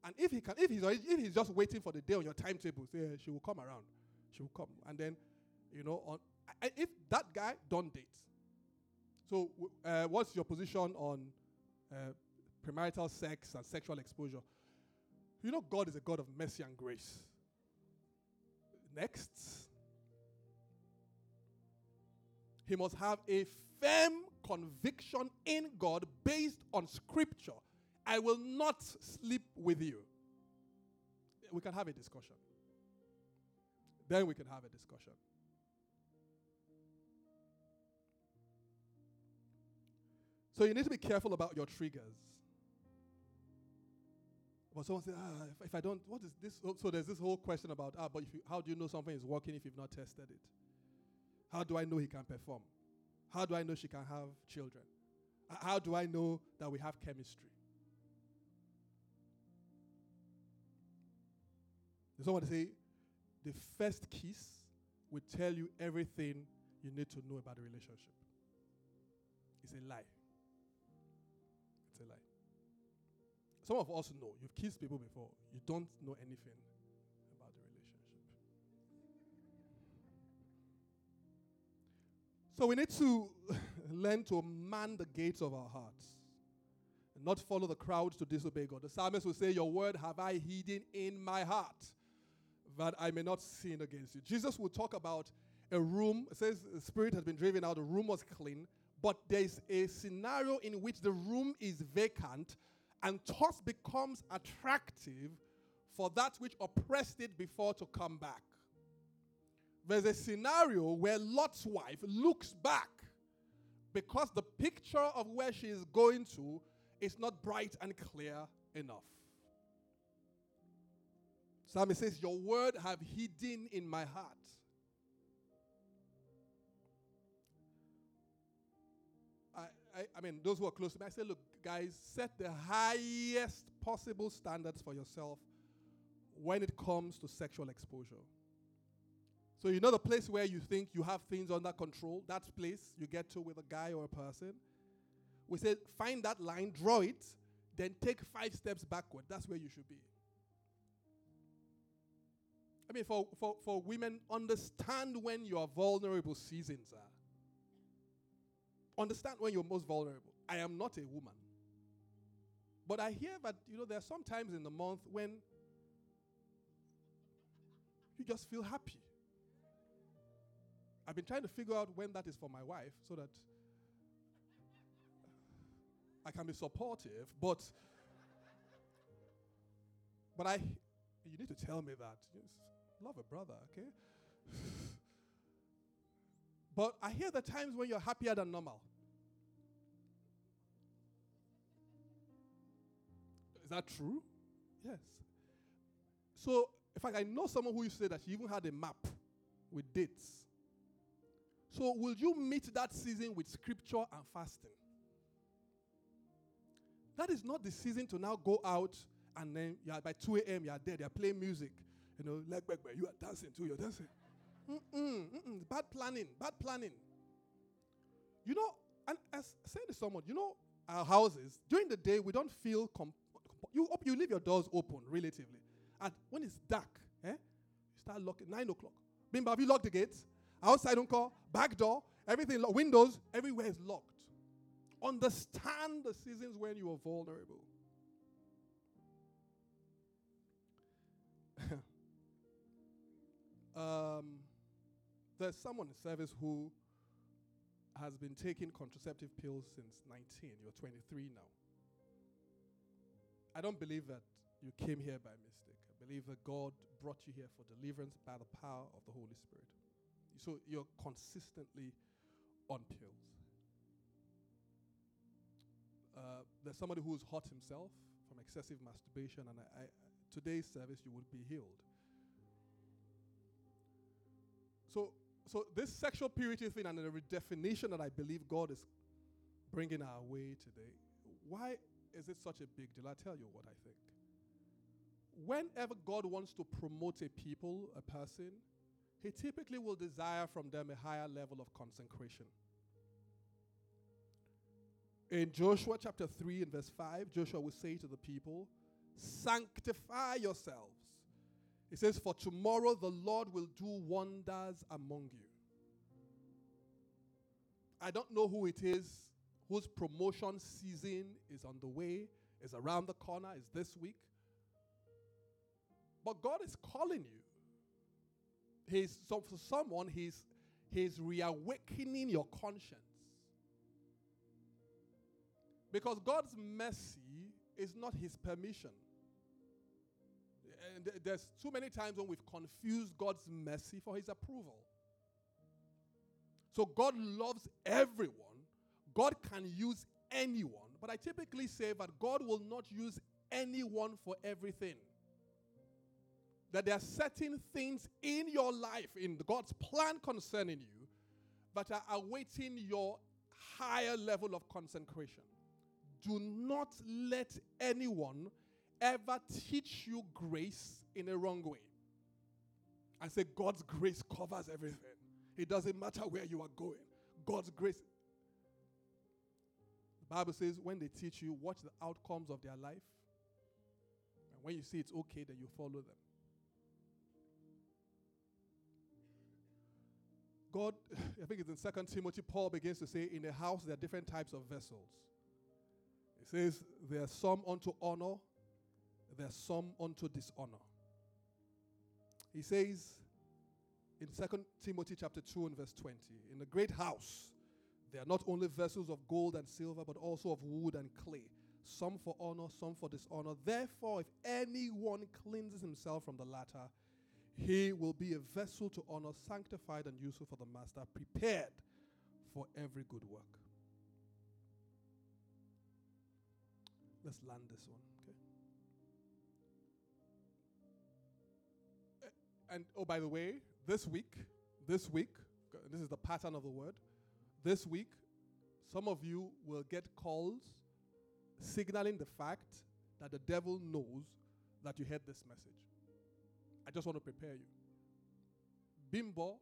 And if he can, if he's if he's just waiting for the day on your timetable, say she will come around, she will come, and then, you know, on if that guy don't date. So, uh, what's your position on uh, premarital sex and sexual exposure. You know, God is a God of mercy and grace. Next, he must have a firm conviction in God based on scripture. I will not sleep with you. We can have a discussion. Then we can have a discussion. So you need to be careful about your triggers. But someone says, ah, if, if, I don't, what is this? So there's this whole question about, ah, but if you, how do you know something is working if you've not tested it? How do I know he can perform? How do I know she can have children? How do I know that we have chemistry? Someone say, the first kiss will tell you everything you need to know about the relationship. It's a lie Some of us know. You've kissed people before. You don't know anything about the relationship. So we need to learn to man the gates of our hearts and not follow the crowd to disobey God. The psalmist will say, Your word have I hidden in my heart that I may not sin against you. Jesus will talk about a room. It says the spirit has been driven out, the room was clean, but there's a scenario in which the room is vacant and thus becomes attractive for that which oppressed it before to come back. There's a scenario where Lot's wife looks back because the picture of where she is going to is not bright and clear enough. Psalmist says, Your word have hidden in my heart I, I mean, those who are close to me, I say, look, guys, set the highest possible standards for yourself when it comes to sexual exposure. So, you know, the place where you think you have things under control, that place you get to with a guy or a person. We say, find that line, draw it, then take five steps backward. That's where you should be. I mean, for, for, for women, understand when your vulnerable seasons are. Understand when you're most vulnerable. I am not a woman. But I hear that, you know, there are some times in the month when you just feel happy. I've been trying to figure out when that is for my wife so that I can be supportive, but but I you need to tell me that. Just love a brother, okay? but I hear the times when you're happier than normal. Is that true? Yes. So, in fact, I know someone who used to say that she even had a map with dates. So, will you meet that season with scripture and fasting? That is not the season to now go out and then yeah, by 2 a.m. you are there, they are playing music. You know, like, back, you are dancing too, you're dancing. Mm-mm, mm-mm, bad planning, bad planning. You know, and as saying to someone, you know, our houses, during the day, we don't feel, comp- you, op- you leave your doors open relatively. And when it's dark, eh, you start locking, 9 o'clock. Bimba, have you locked the gates? Outside don't call, back door, everything, lo- windows, everywhere is locked. Understand the seasons when you are vulnerable. um, there's someone in service who has been taking contraceptive pills since 19. You're 23 now. I don't believe that you came here by mistake. I believe that God brought you here for deliverance by the power of the Holy Spirit. So you're consistently on pills. Uh, there's somebody who's hot himself from excessive masturbation, and I, I, today's service you would be healed. So, so this sexual purity thing and the redefinition that I believe God is bringing our way today. Why is it such a big deal? I'll tell you what I think. Whenever God wants to promote a people, a person, He typically will desire from them a higher level of consecration. In Joshua chapter 3 and verse 5, Joshua will say to the people, Sanctify yourselves. He says, For tomorrow the Lord will do wonders among you. I don't know who it is whose promotion season is on the way, is around the corner, is this week. But God is calling you. He's so for someone, he's he's reawakening your conscience. Because God's mercy is not his permission. And there's too many times when we've confused God's mercy for his approval. So God loves everyone. God can use anyone. But I typically say that God will not use anyone for everything. That there are certain things in your life, in God's plan concerning you, that are awaiting your higher level of consecration do not let anyone ever teach you grace in a wrong way. I say God's grace covers everything. It doesn't matter where you are going. God's grace. Bible says when they teach you, watch the outcomes of their life. And when you see it's okay, then you follow them. God, I think it's in Second Timothy, Paul begins to say, in the house there are different types of vessels. He says, There are some unto honor, there are some unto dishonor. He says in 2 Timothy chapter 2 and verse 20, in the great house, there are not only vessels of gold and silver, but also of wood and clay, some for honor, some for dishonor. Therefore, if anyone cleanses himself from the latter, he will be a vessel to honor, sanctified and useful for the master, prepared for every good work. Let's land this one, okay? Eh, and oh, by the way, this week, this week, this is the pattern of the word. This week, some of you will get calls signaling the fact that the devil knows that you heard this message. I just want to prepare you. Bimbo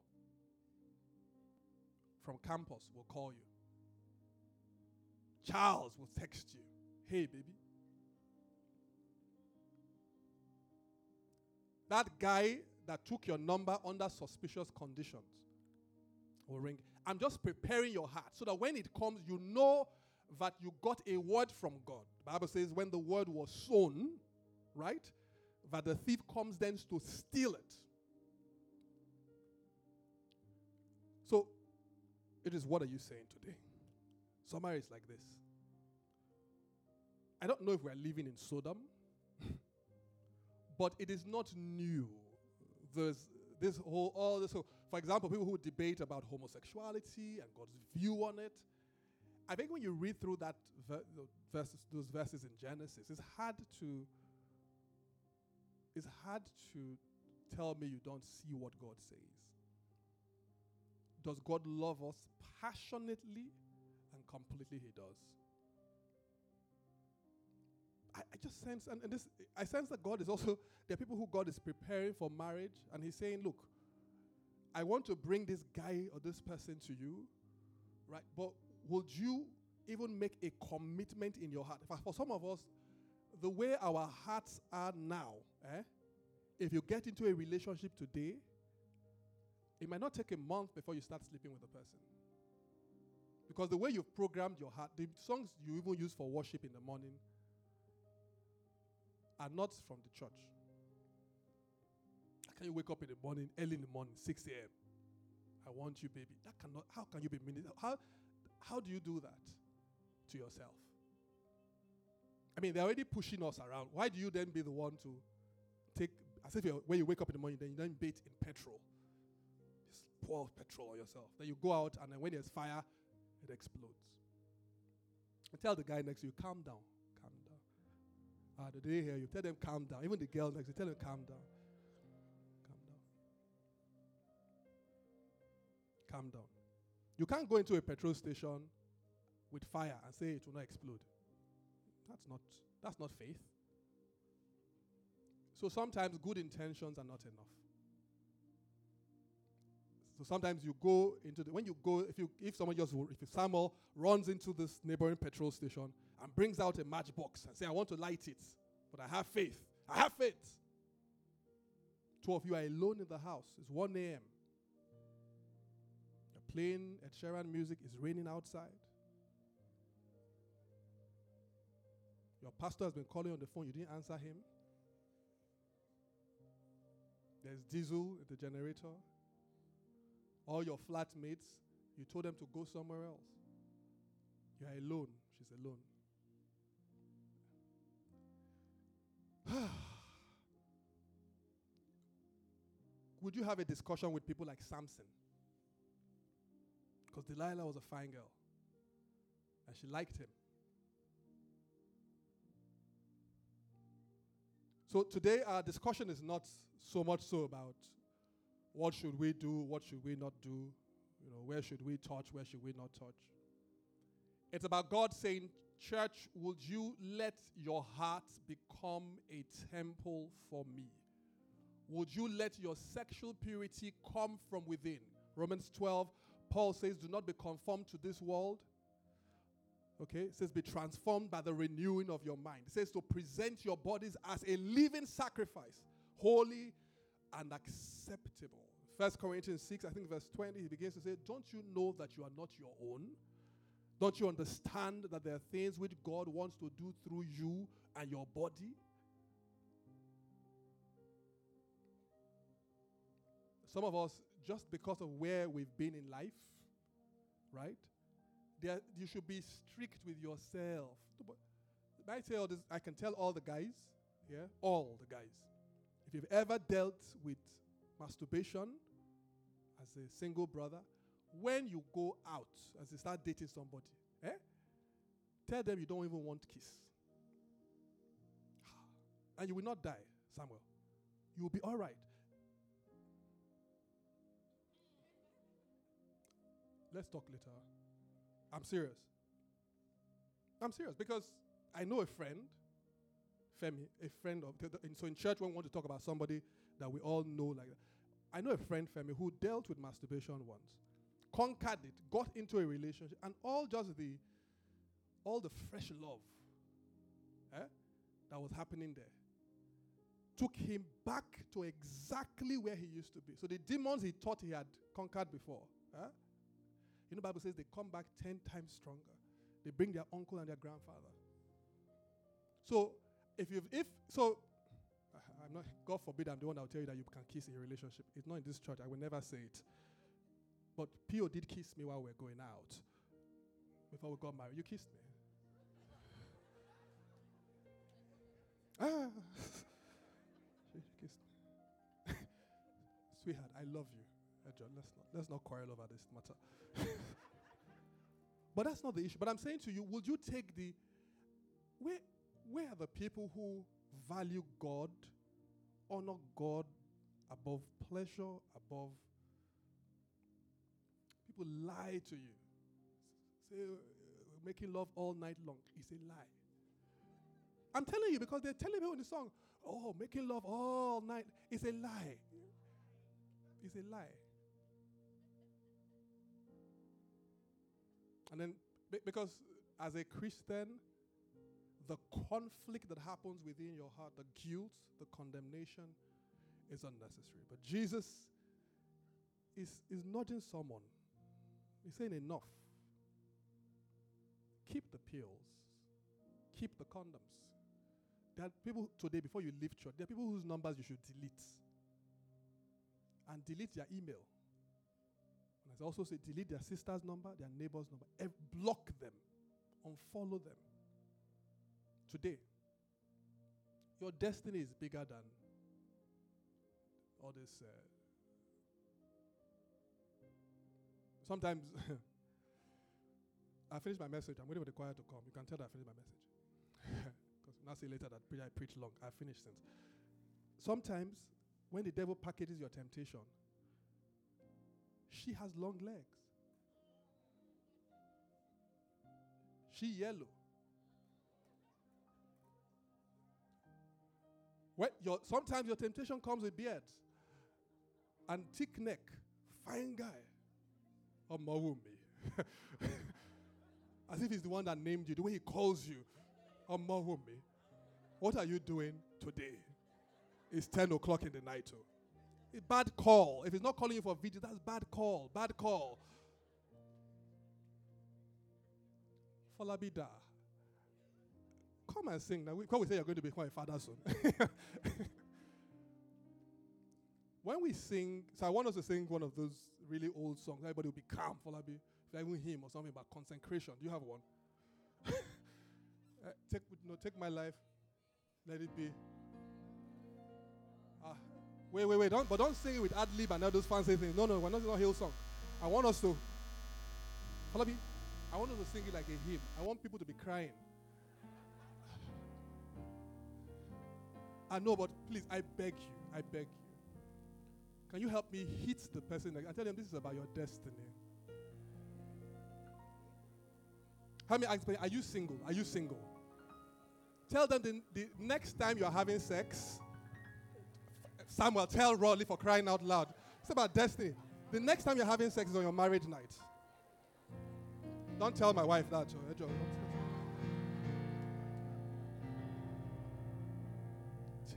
from campus will call you. Charles will text you. Hey, baby. That guy that took your number under suspicious conditions will ring. I'm just preparing your heart so that when it comes, you know that you got a word from God. The Bible says when the word was sown, right, that the thief comes then to steal it. So it is what are you saying today? Summary is like this. I don't know if we're living in Sodom, but it is not new. There's this whole all this. So, for example, people who debate about homosexuality and God's view on it. I think when you read through that ver- verses, those verses in Genesis, it's hard to it's hard to tell me you don't see what God says. Does God love us passionately and completely? He does. I, I just sense, and, and this, I sense that God is also, there are people who God is preparing for marriage, and He's saying, Look, I want to bring this guy or this person to you, right? But would you even make a commitment in your heart? For some of us, the way our hearts are now, eh? If you get into a relationship today, it might not take a month before you start sleeping with the person. Because the way you've programmed your heart, the songs you even use for worship in the morning are not from the church. Can you wake up in the morning, early in the morning, 6 a.m.? I want you, baby. That cannot, how can you be minister? How, how do you do that to yourself? I mean, they're already pushing us around. Why do you then be the one to take, as if when you wake up in the morning, then you then bathe in petrol? Just pour petrol on yourself. Then you go out, and then when there's fire, it explodes. And tell the guy next to you, calm down. Calm down. Do they hear you? Tell them calm down. Even the girl next to you, tell them calm down. Calm down. You can't go into a petrol station with fire and say it will not explode. That's not that's not faith. So sometimes good intentions are not enough. So sometimes you go into the when you go if you if someone just if Samuel runs into this neighboring petrol station and brings out a matchbox and say I want to light it, but I have faith. I have faith. Two of you are alone in the house. It's 1 a.m. Playing Ed Sheeran music. It's raining outside. Your pastor has been calling on the phone. You didn't answer him. There's diesel in the generator all your flatmates, you told them to go somewhere else. You are alone. She's alone. Would you have a discussion with people like Samson? Because Delilah was a fine girl and she liked him. So today, our discussion is not so much so about what should we do? What should we not do? You know, where should we touch? Where should we not touch? It's about God saying, Church, would you let your heart become a temple for me? Would you let your sexual purity come from within? Romans 12, Paul says, Do not be conformed to this world. Okay, it says, Be transformed by the renewing of your mind. It says to present your bodies as a living sacrifice, holy and acceptable. First Corinthians 6, I think verse 20, he begins to say, Don't you know that you are not your own? Don't you understand that there are things which God wants to do through you and your body? Some of us, just because of where we've been in life, right? There, you should be strict with yourself. I tell this, I can tell all the guys, yeah, all the guys. If you've ever dealt with masturbation as a single brother, when you go out, as you start dating somebody, eh, tell them you don't even want kiss. And you will not die, Samuel. You will be all right. Let's talk later. I'm serious. I'm serious because I know a friend Femi, a friend of, so in church when we want to talk about somebody that we all know like that. I know a friend, Femi, who dealt with masturbation once, conquered it, got into a relationship, and all just the, all the fresh love eh, that was happening there. took him back to exactly where he used to be. So the demons he thought he had conquered before, huh? You know, Bible says they come back ten times stronger. They bring their uncle and their grandfather. So if you've, if so, I'm not. God forbid, I'm the one that will tell you that you can kiss in a relationship. It's not in this church. I will never say it. But Pio did kiss me while we are going out. Before we got married, you kissed me. ah, she kissed me. Sweetheart, I love you. Hey, John, let's not let's not quarrel over this matter. but that's not the issue. But I'm saying to you, would you take the where where are the people who value God, honor God above pleasure, above people lie to you. Say making love all night long is a lie. I'm telling you because they're telling me in the song, oh, making love all night is a lie. It's a lie. And then, because as a Christian, the conflict that happens within your heart, the guilt, the condemnation, is unnecessary. But Jesus is, is nudging someone. He's saying, enough. Keep the pills, keep the condoms. There are people today, before you leave church, there are people whose numbers you should delete. And delete their email. And I also say, delete their sister's number, their neighbor's number. block them, unfollow them today. Your destiny is bigger than all this. Uh, sometimes I finish my message. I'm waiting for the choir to come. You can tell that I finished my message. Because now say later that I preach long. I finished since. Sometimes when the devil packages your temptation, she has long legs. She yellow. Well, your, sometimes your temptation comes with beard and thick neck, fine guy. Omawumi. As if he's the one that named you, the way he calls you. Omawumi. What are you doing today? It's 10 o'clock in the night. Too. Bad call. If he's not calling you for a video, that's bad call. Bad call. Falabida. Come and sing. Now, because we say you're going to become a father soon. when we sing, so I want us to sing one of those really old songs. Everybody will be calm, Falabi. If even him or something about consecration. Do you have one? uh, take, no, take my life. Let it be. Wait, wait, wait. Don't, but don't sing it with ad lib and all those fancy things. No, no, we're not going to song. I want us to. Falabi, I want us to sing it like a hymn. I want people to be crying. I know, but please, I beg you, I beg you. Can you help me hit the person? I tell them this is about your destiny. How many explain? Are you single? Are you single? Tell them the, the next time you're having sex, Samuel, tell Rodley for crying out loud. It's about destiny. The next time you're having sex is on your marriage night. Don't tell my wife that, Joe.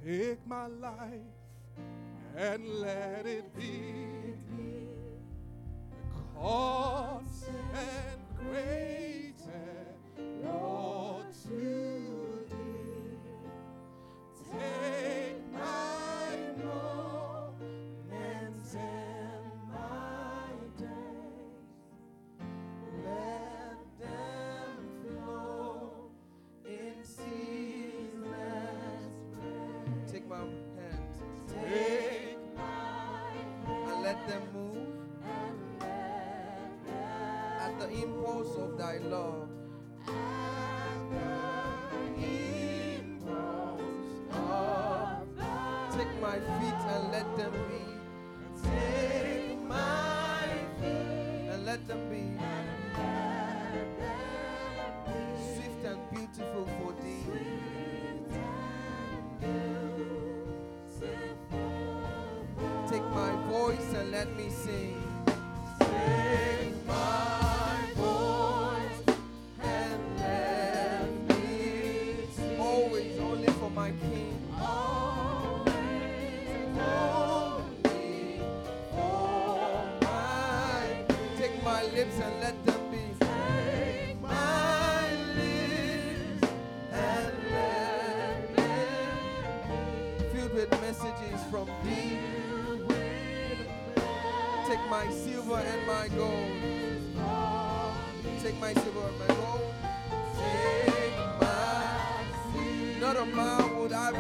Take my life and let it be consecrated, Lord, to my gold. Take my silver my gold. Take my not a man would I be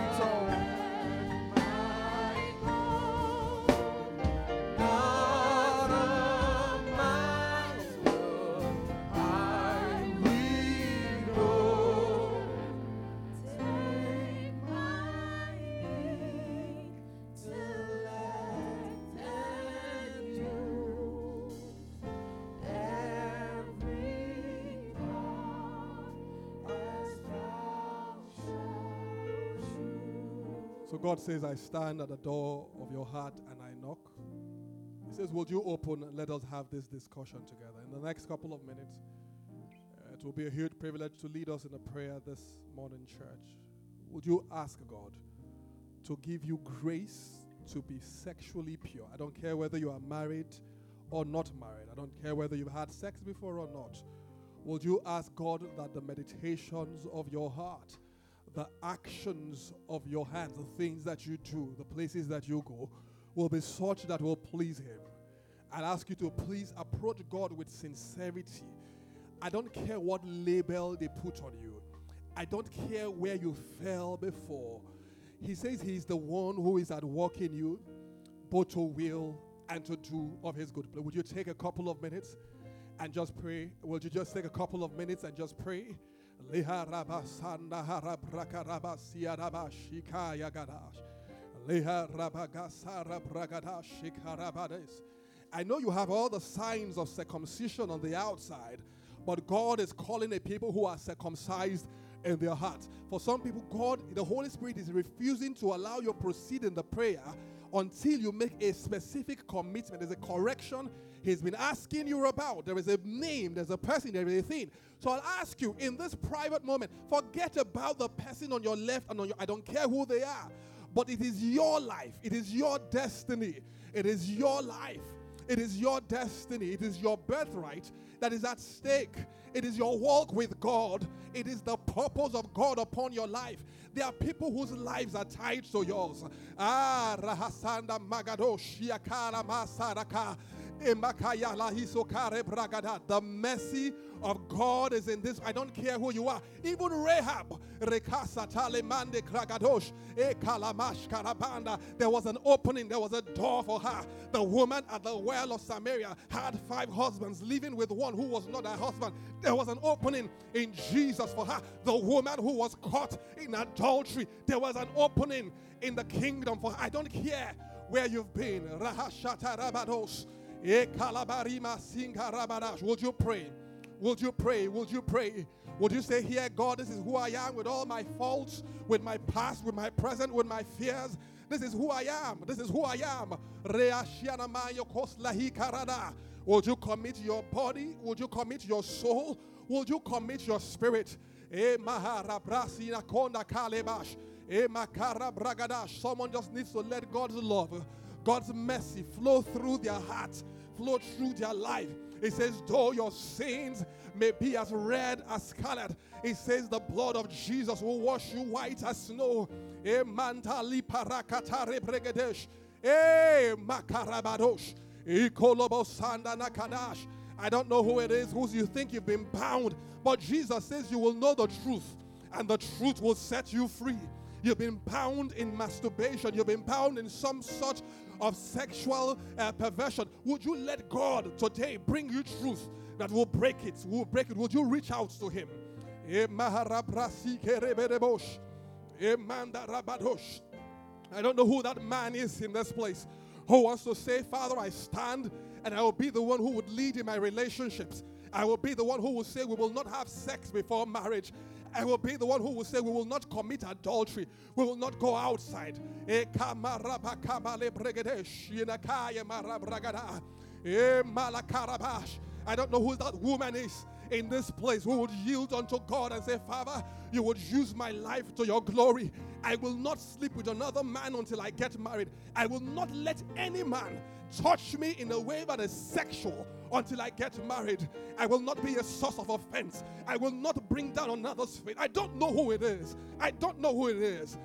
God says, I stand at the door of your heart and I knock. He says, Would you open and let us have this discussion together? In the next couple of minutes, uh, it will be a huge privilege to lead us in a prayer this morning, church. Would you ask God to give you grace to be sexually pure? I don't care whether you are married or not married, I don't care whether you've had sex before or not. Would you ask God that the meditations of your heart, the actions of your hands, the things that you do, the places that you go, will be such that will please Him. I'd ask you to please approach God with sincerity. I don't care what label they put on you, I don't care where you fell before. He says He's the one who is at work in you, both to will and to do of His good pleasure. Would you take a couple of minutes and just pray? Would you just take a couple of minutes and just pray? Leha raba sanda hara braka raba siya raba shika yagadash. Leha raba gasara bragadash shika rabades. I know you have all the signs of circumcision on the outside, but God is calling a people who are circumcised in their hearts. For some people, God, the Holy Spirit is refusing to allow you proceed in the prayer until you make a specific commitment. There's a correction He's been asking you about. There is a name, there's a person, there is a thing. So I'll ask you in this private moment, forget about the person on your left and on your I don't care who they are. But it is your life, it is your destiny, it is your life. It is your destiny. It is your birthright that is at stake. It is your walk with God. It is the purpose of God upon your life. There are people whose lives are tied to yours. Ah, Rahasanda Yakara Masaraka. The mercy of God is in this. I don't care who you are. Even Rahab, there was an opening, there was a door for her. The woman at the well of Samaria had five husbands, living with one who was not her husband. There was an opening in Jesus for her. The woman who was caught in adultery, there was an opening in the kingdom for her. I don't care where you've been. Rahashatarabados. Eh, Would you pray? Would you pray? Would you pray? Would you say, Here, God, this is who I am with all my faults, with my past, with my present, with my fears? This is who I am. This is who I am. Would you commit your body? Would you commit your soul? Would you commit your spirit? Eh, eh, Someone just needs to let God's love, God's mercy flow through their hearts, flow through their life. It says, though your sins may be as red as scarlet, it says the blood of Jesus will wash you white as snow. Eh. Eh. I don't know who it is, who you think you've been bound, but Jesus says you will know the truth, and the truth will set you free. You've been bound in masturbation. You've been bound in some sort of sexual uh, perversion. Would you let God today bring you truth that will break it? Will break it. Would you reach out to Him? Eh. Eh. I don't know who that man is in this place who wants to say, Father, I stand and I will be the one who would lead in my relationships. I will be the one who will say we will not have sex before marriage. I will be the one who will say we will not commit adultery. We will not go outside. I don't know who that woman is in this place who would yield unto God and say, Father, you would use my life to your glory. I will not sleep with another man until I get married. I will not let any man touch me in a way that is sexual until I get married. I will not be a source of offense. I will not bring down another's faith. I don't know who it is. I don't know who it is.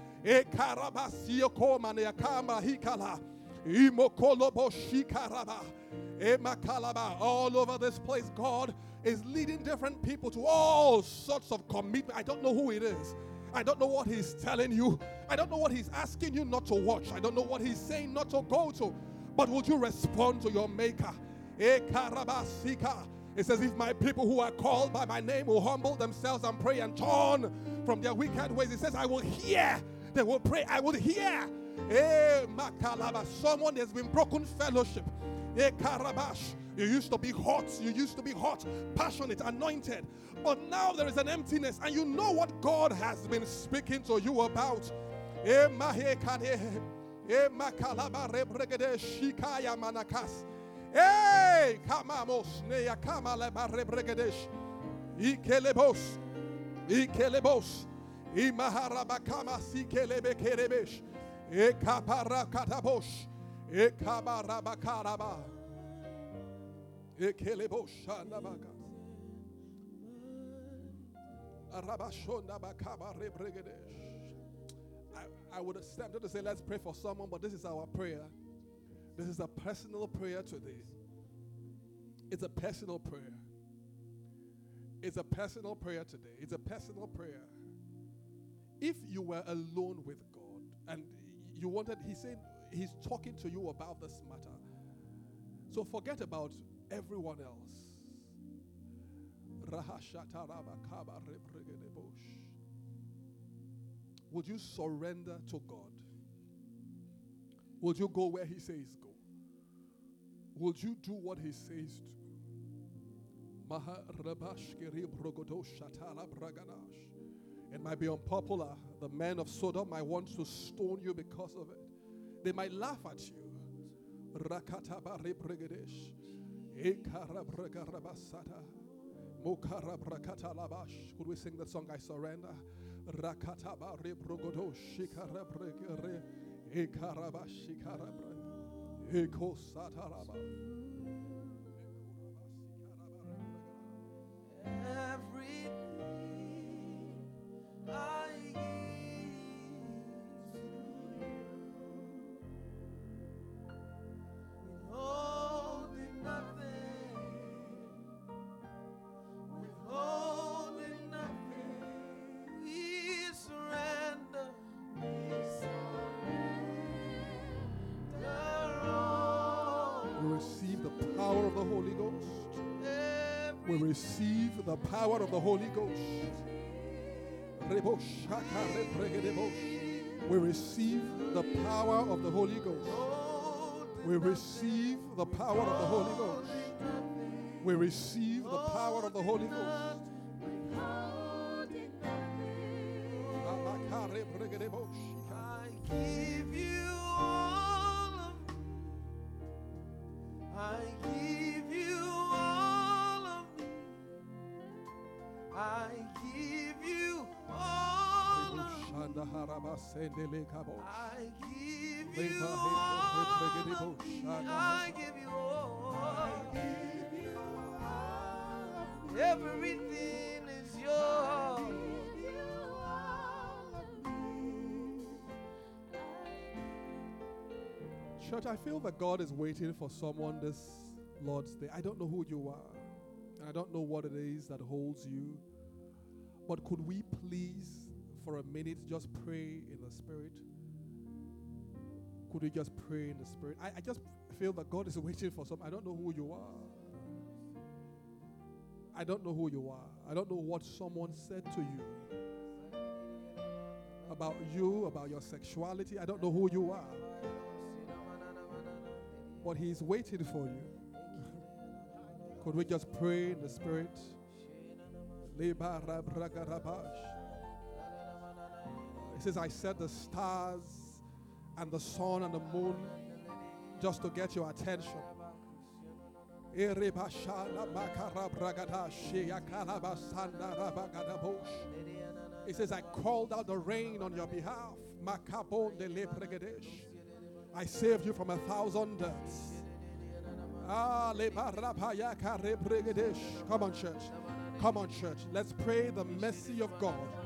All over this place, God is leading different people to all sorts of commitment. I don't know who it is. I don't know what He's telling you. I don't know what He's asking you not to watch. I don't know what He's saying not to go to. But would you respond to your Maker? Eh, it says, If my people who are called by my name will humble themselves and pray and turn from their wicked ways, it says, I will hear. They will pray. I will hear. Eh, Someone has been broken fellowship. Eh, karabash. You used to be hot. You used to be hot, passionate, anointed. But now there is an emptiness, and you know what God has been speaking to you about. Eh, hey, eh, kamamos neya kamale barebregedesh. Ikelebos. Ikelebos. Imaharabakama sikelebe kerebesh. Ekaparakatabosh. Eh, Ekabarabakaraba. Ekelebos shandabakas. Arabashonda bakaba rebregedesh. I, would have up to say, let's pray for someone, but this is our prayer. This is a personal prayer today. It's a personal prayer. It's a personal prayer today. It's a personal prayer. If you were alone with God and you wanted, he said, he's talking to you about this matter. So forget about everyone else. Would you surrender to God? Would you go where He says go? Would you do what He says do? It might be unpopular. The men of Sodom might want to stone you because of it. They might laugh at you. Could we sing the song I surrender? Rakataba rebrogodo shikara bregere ekaraba shikara bre eko sataraba. Everything Ghost. We receive the power of the Holy Ghost. We receive the power of the Holy Ghost. We receive the power of the Holy Ghost. We receive the power of the Holy Ghost. I give you all of me. I give you all. Everything is yours. Church, I feel that God is waiting for someone this Lord's Day. I don't know who you are, and I don't know what it is that holds you. But could we please, for a minute, just pray in the Spirit? Could we just pray in the Spirit? I, I just feel that God is waiting for some. I don't know who you are. I don't know who you are. I don't know what someone said to you about you, about your sexuality. I don't know who you are. But He's waiting for you. Could we just pray in the Spirit? Says, I set the stars and the sun and the moon just to get your attention. He says, I called out the rain on your behalf. I saved you from a thousand deaths. Ah. Come on, church. Come on, church. Let's pray the mercy of God.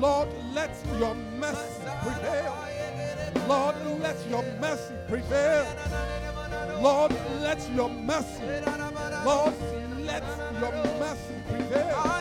Lord, let your mercy prevail. Lord, let your mercy prevail. Lord, let your mercy. Lord, let your mercy prevail.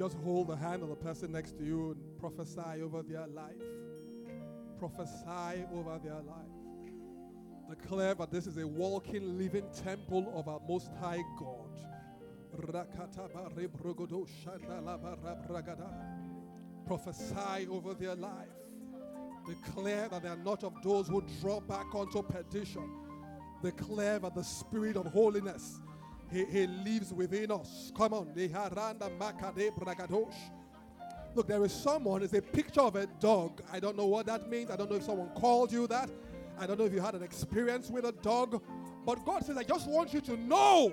Just hold the hand of the person next to you and prophesy over their life. Prophesy over their life. Declare that this is a walking, living temple of our Most High God. Prophesy over their life. Declare that they are not of those who draw back unto perdition. Declare that the spirit of holiness he, he lives within us. Come on. Look, there is someone, it's a picture of a dog. I don't know what that means. I don't know if someone called you that. I don't know if you had an experience with a dog. But God says, I just want you to know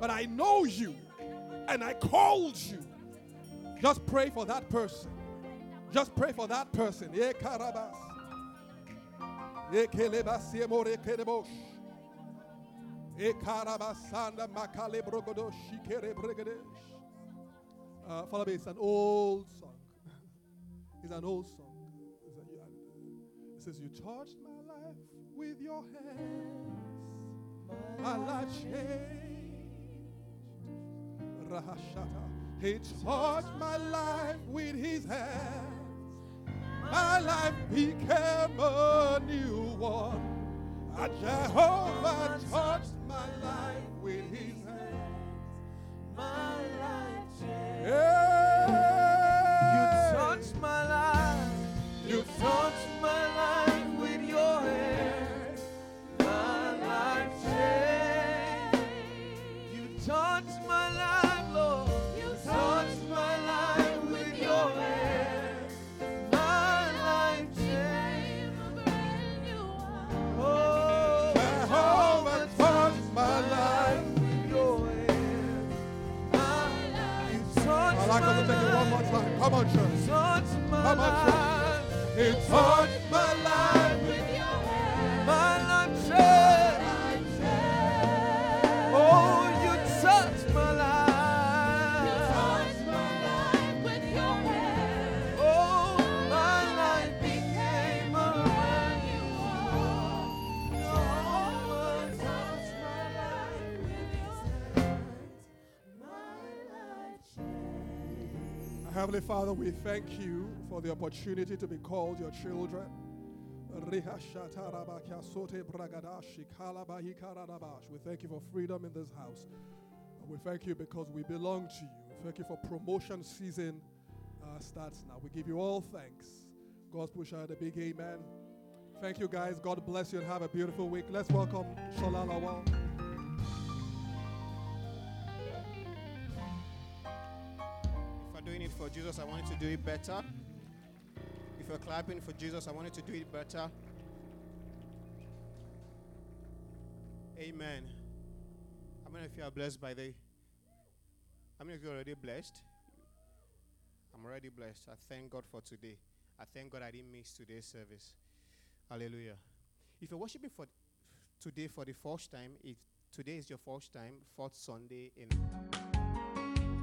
that I know you and I called you. Just pray for that person. Just pray for that person. Uh, follow me. It's an old song. It's an old song. It says, You touched my life with your hands. My life changed. Rahashata. He touched my life with his hands. My life became a new one. And Jehovah touched my life with his hands. My life changed. Yeah. Time. Come on, my on. He touched Heavenly Father, we thank you for the opportunity to be called your children. We thank you for freedom in this house. We thank you because we belong to you. Thank you for promotion season uh, starts now. We give you all thanks. God's push out a big amen. Thank you guys. God bless you and have a beautiful week. Let's welcome Shola Lawal. For Jesus, I want you to do it better. If you're clapping for Jesus, I want you to do it better. Amen. How many of you are blessed by the? How many of you are already blessed? I'm already blessed. I thank God for today. I thank God I didn't miss today's service. Hallelujah. If you're worshiping for today for the first time, if today is your first time, fourth Sunday in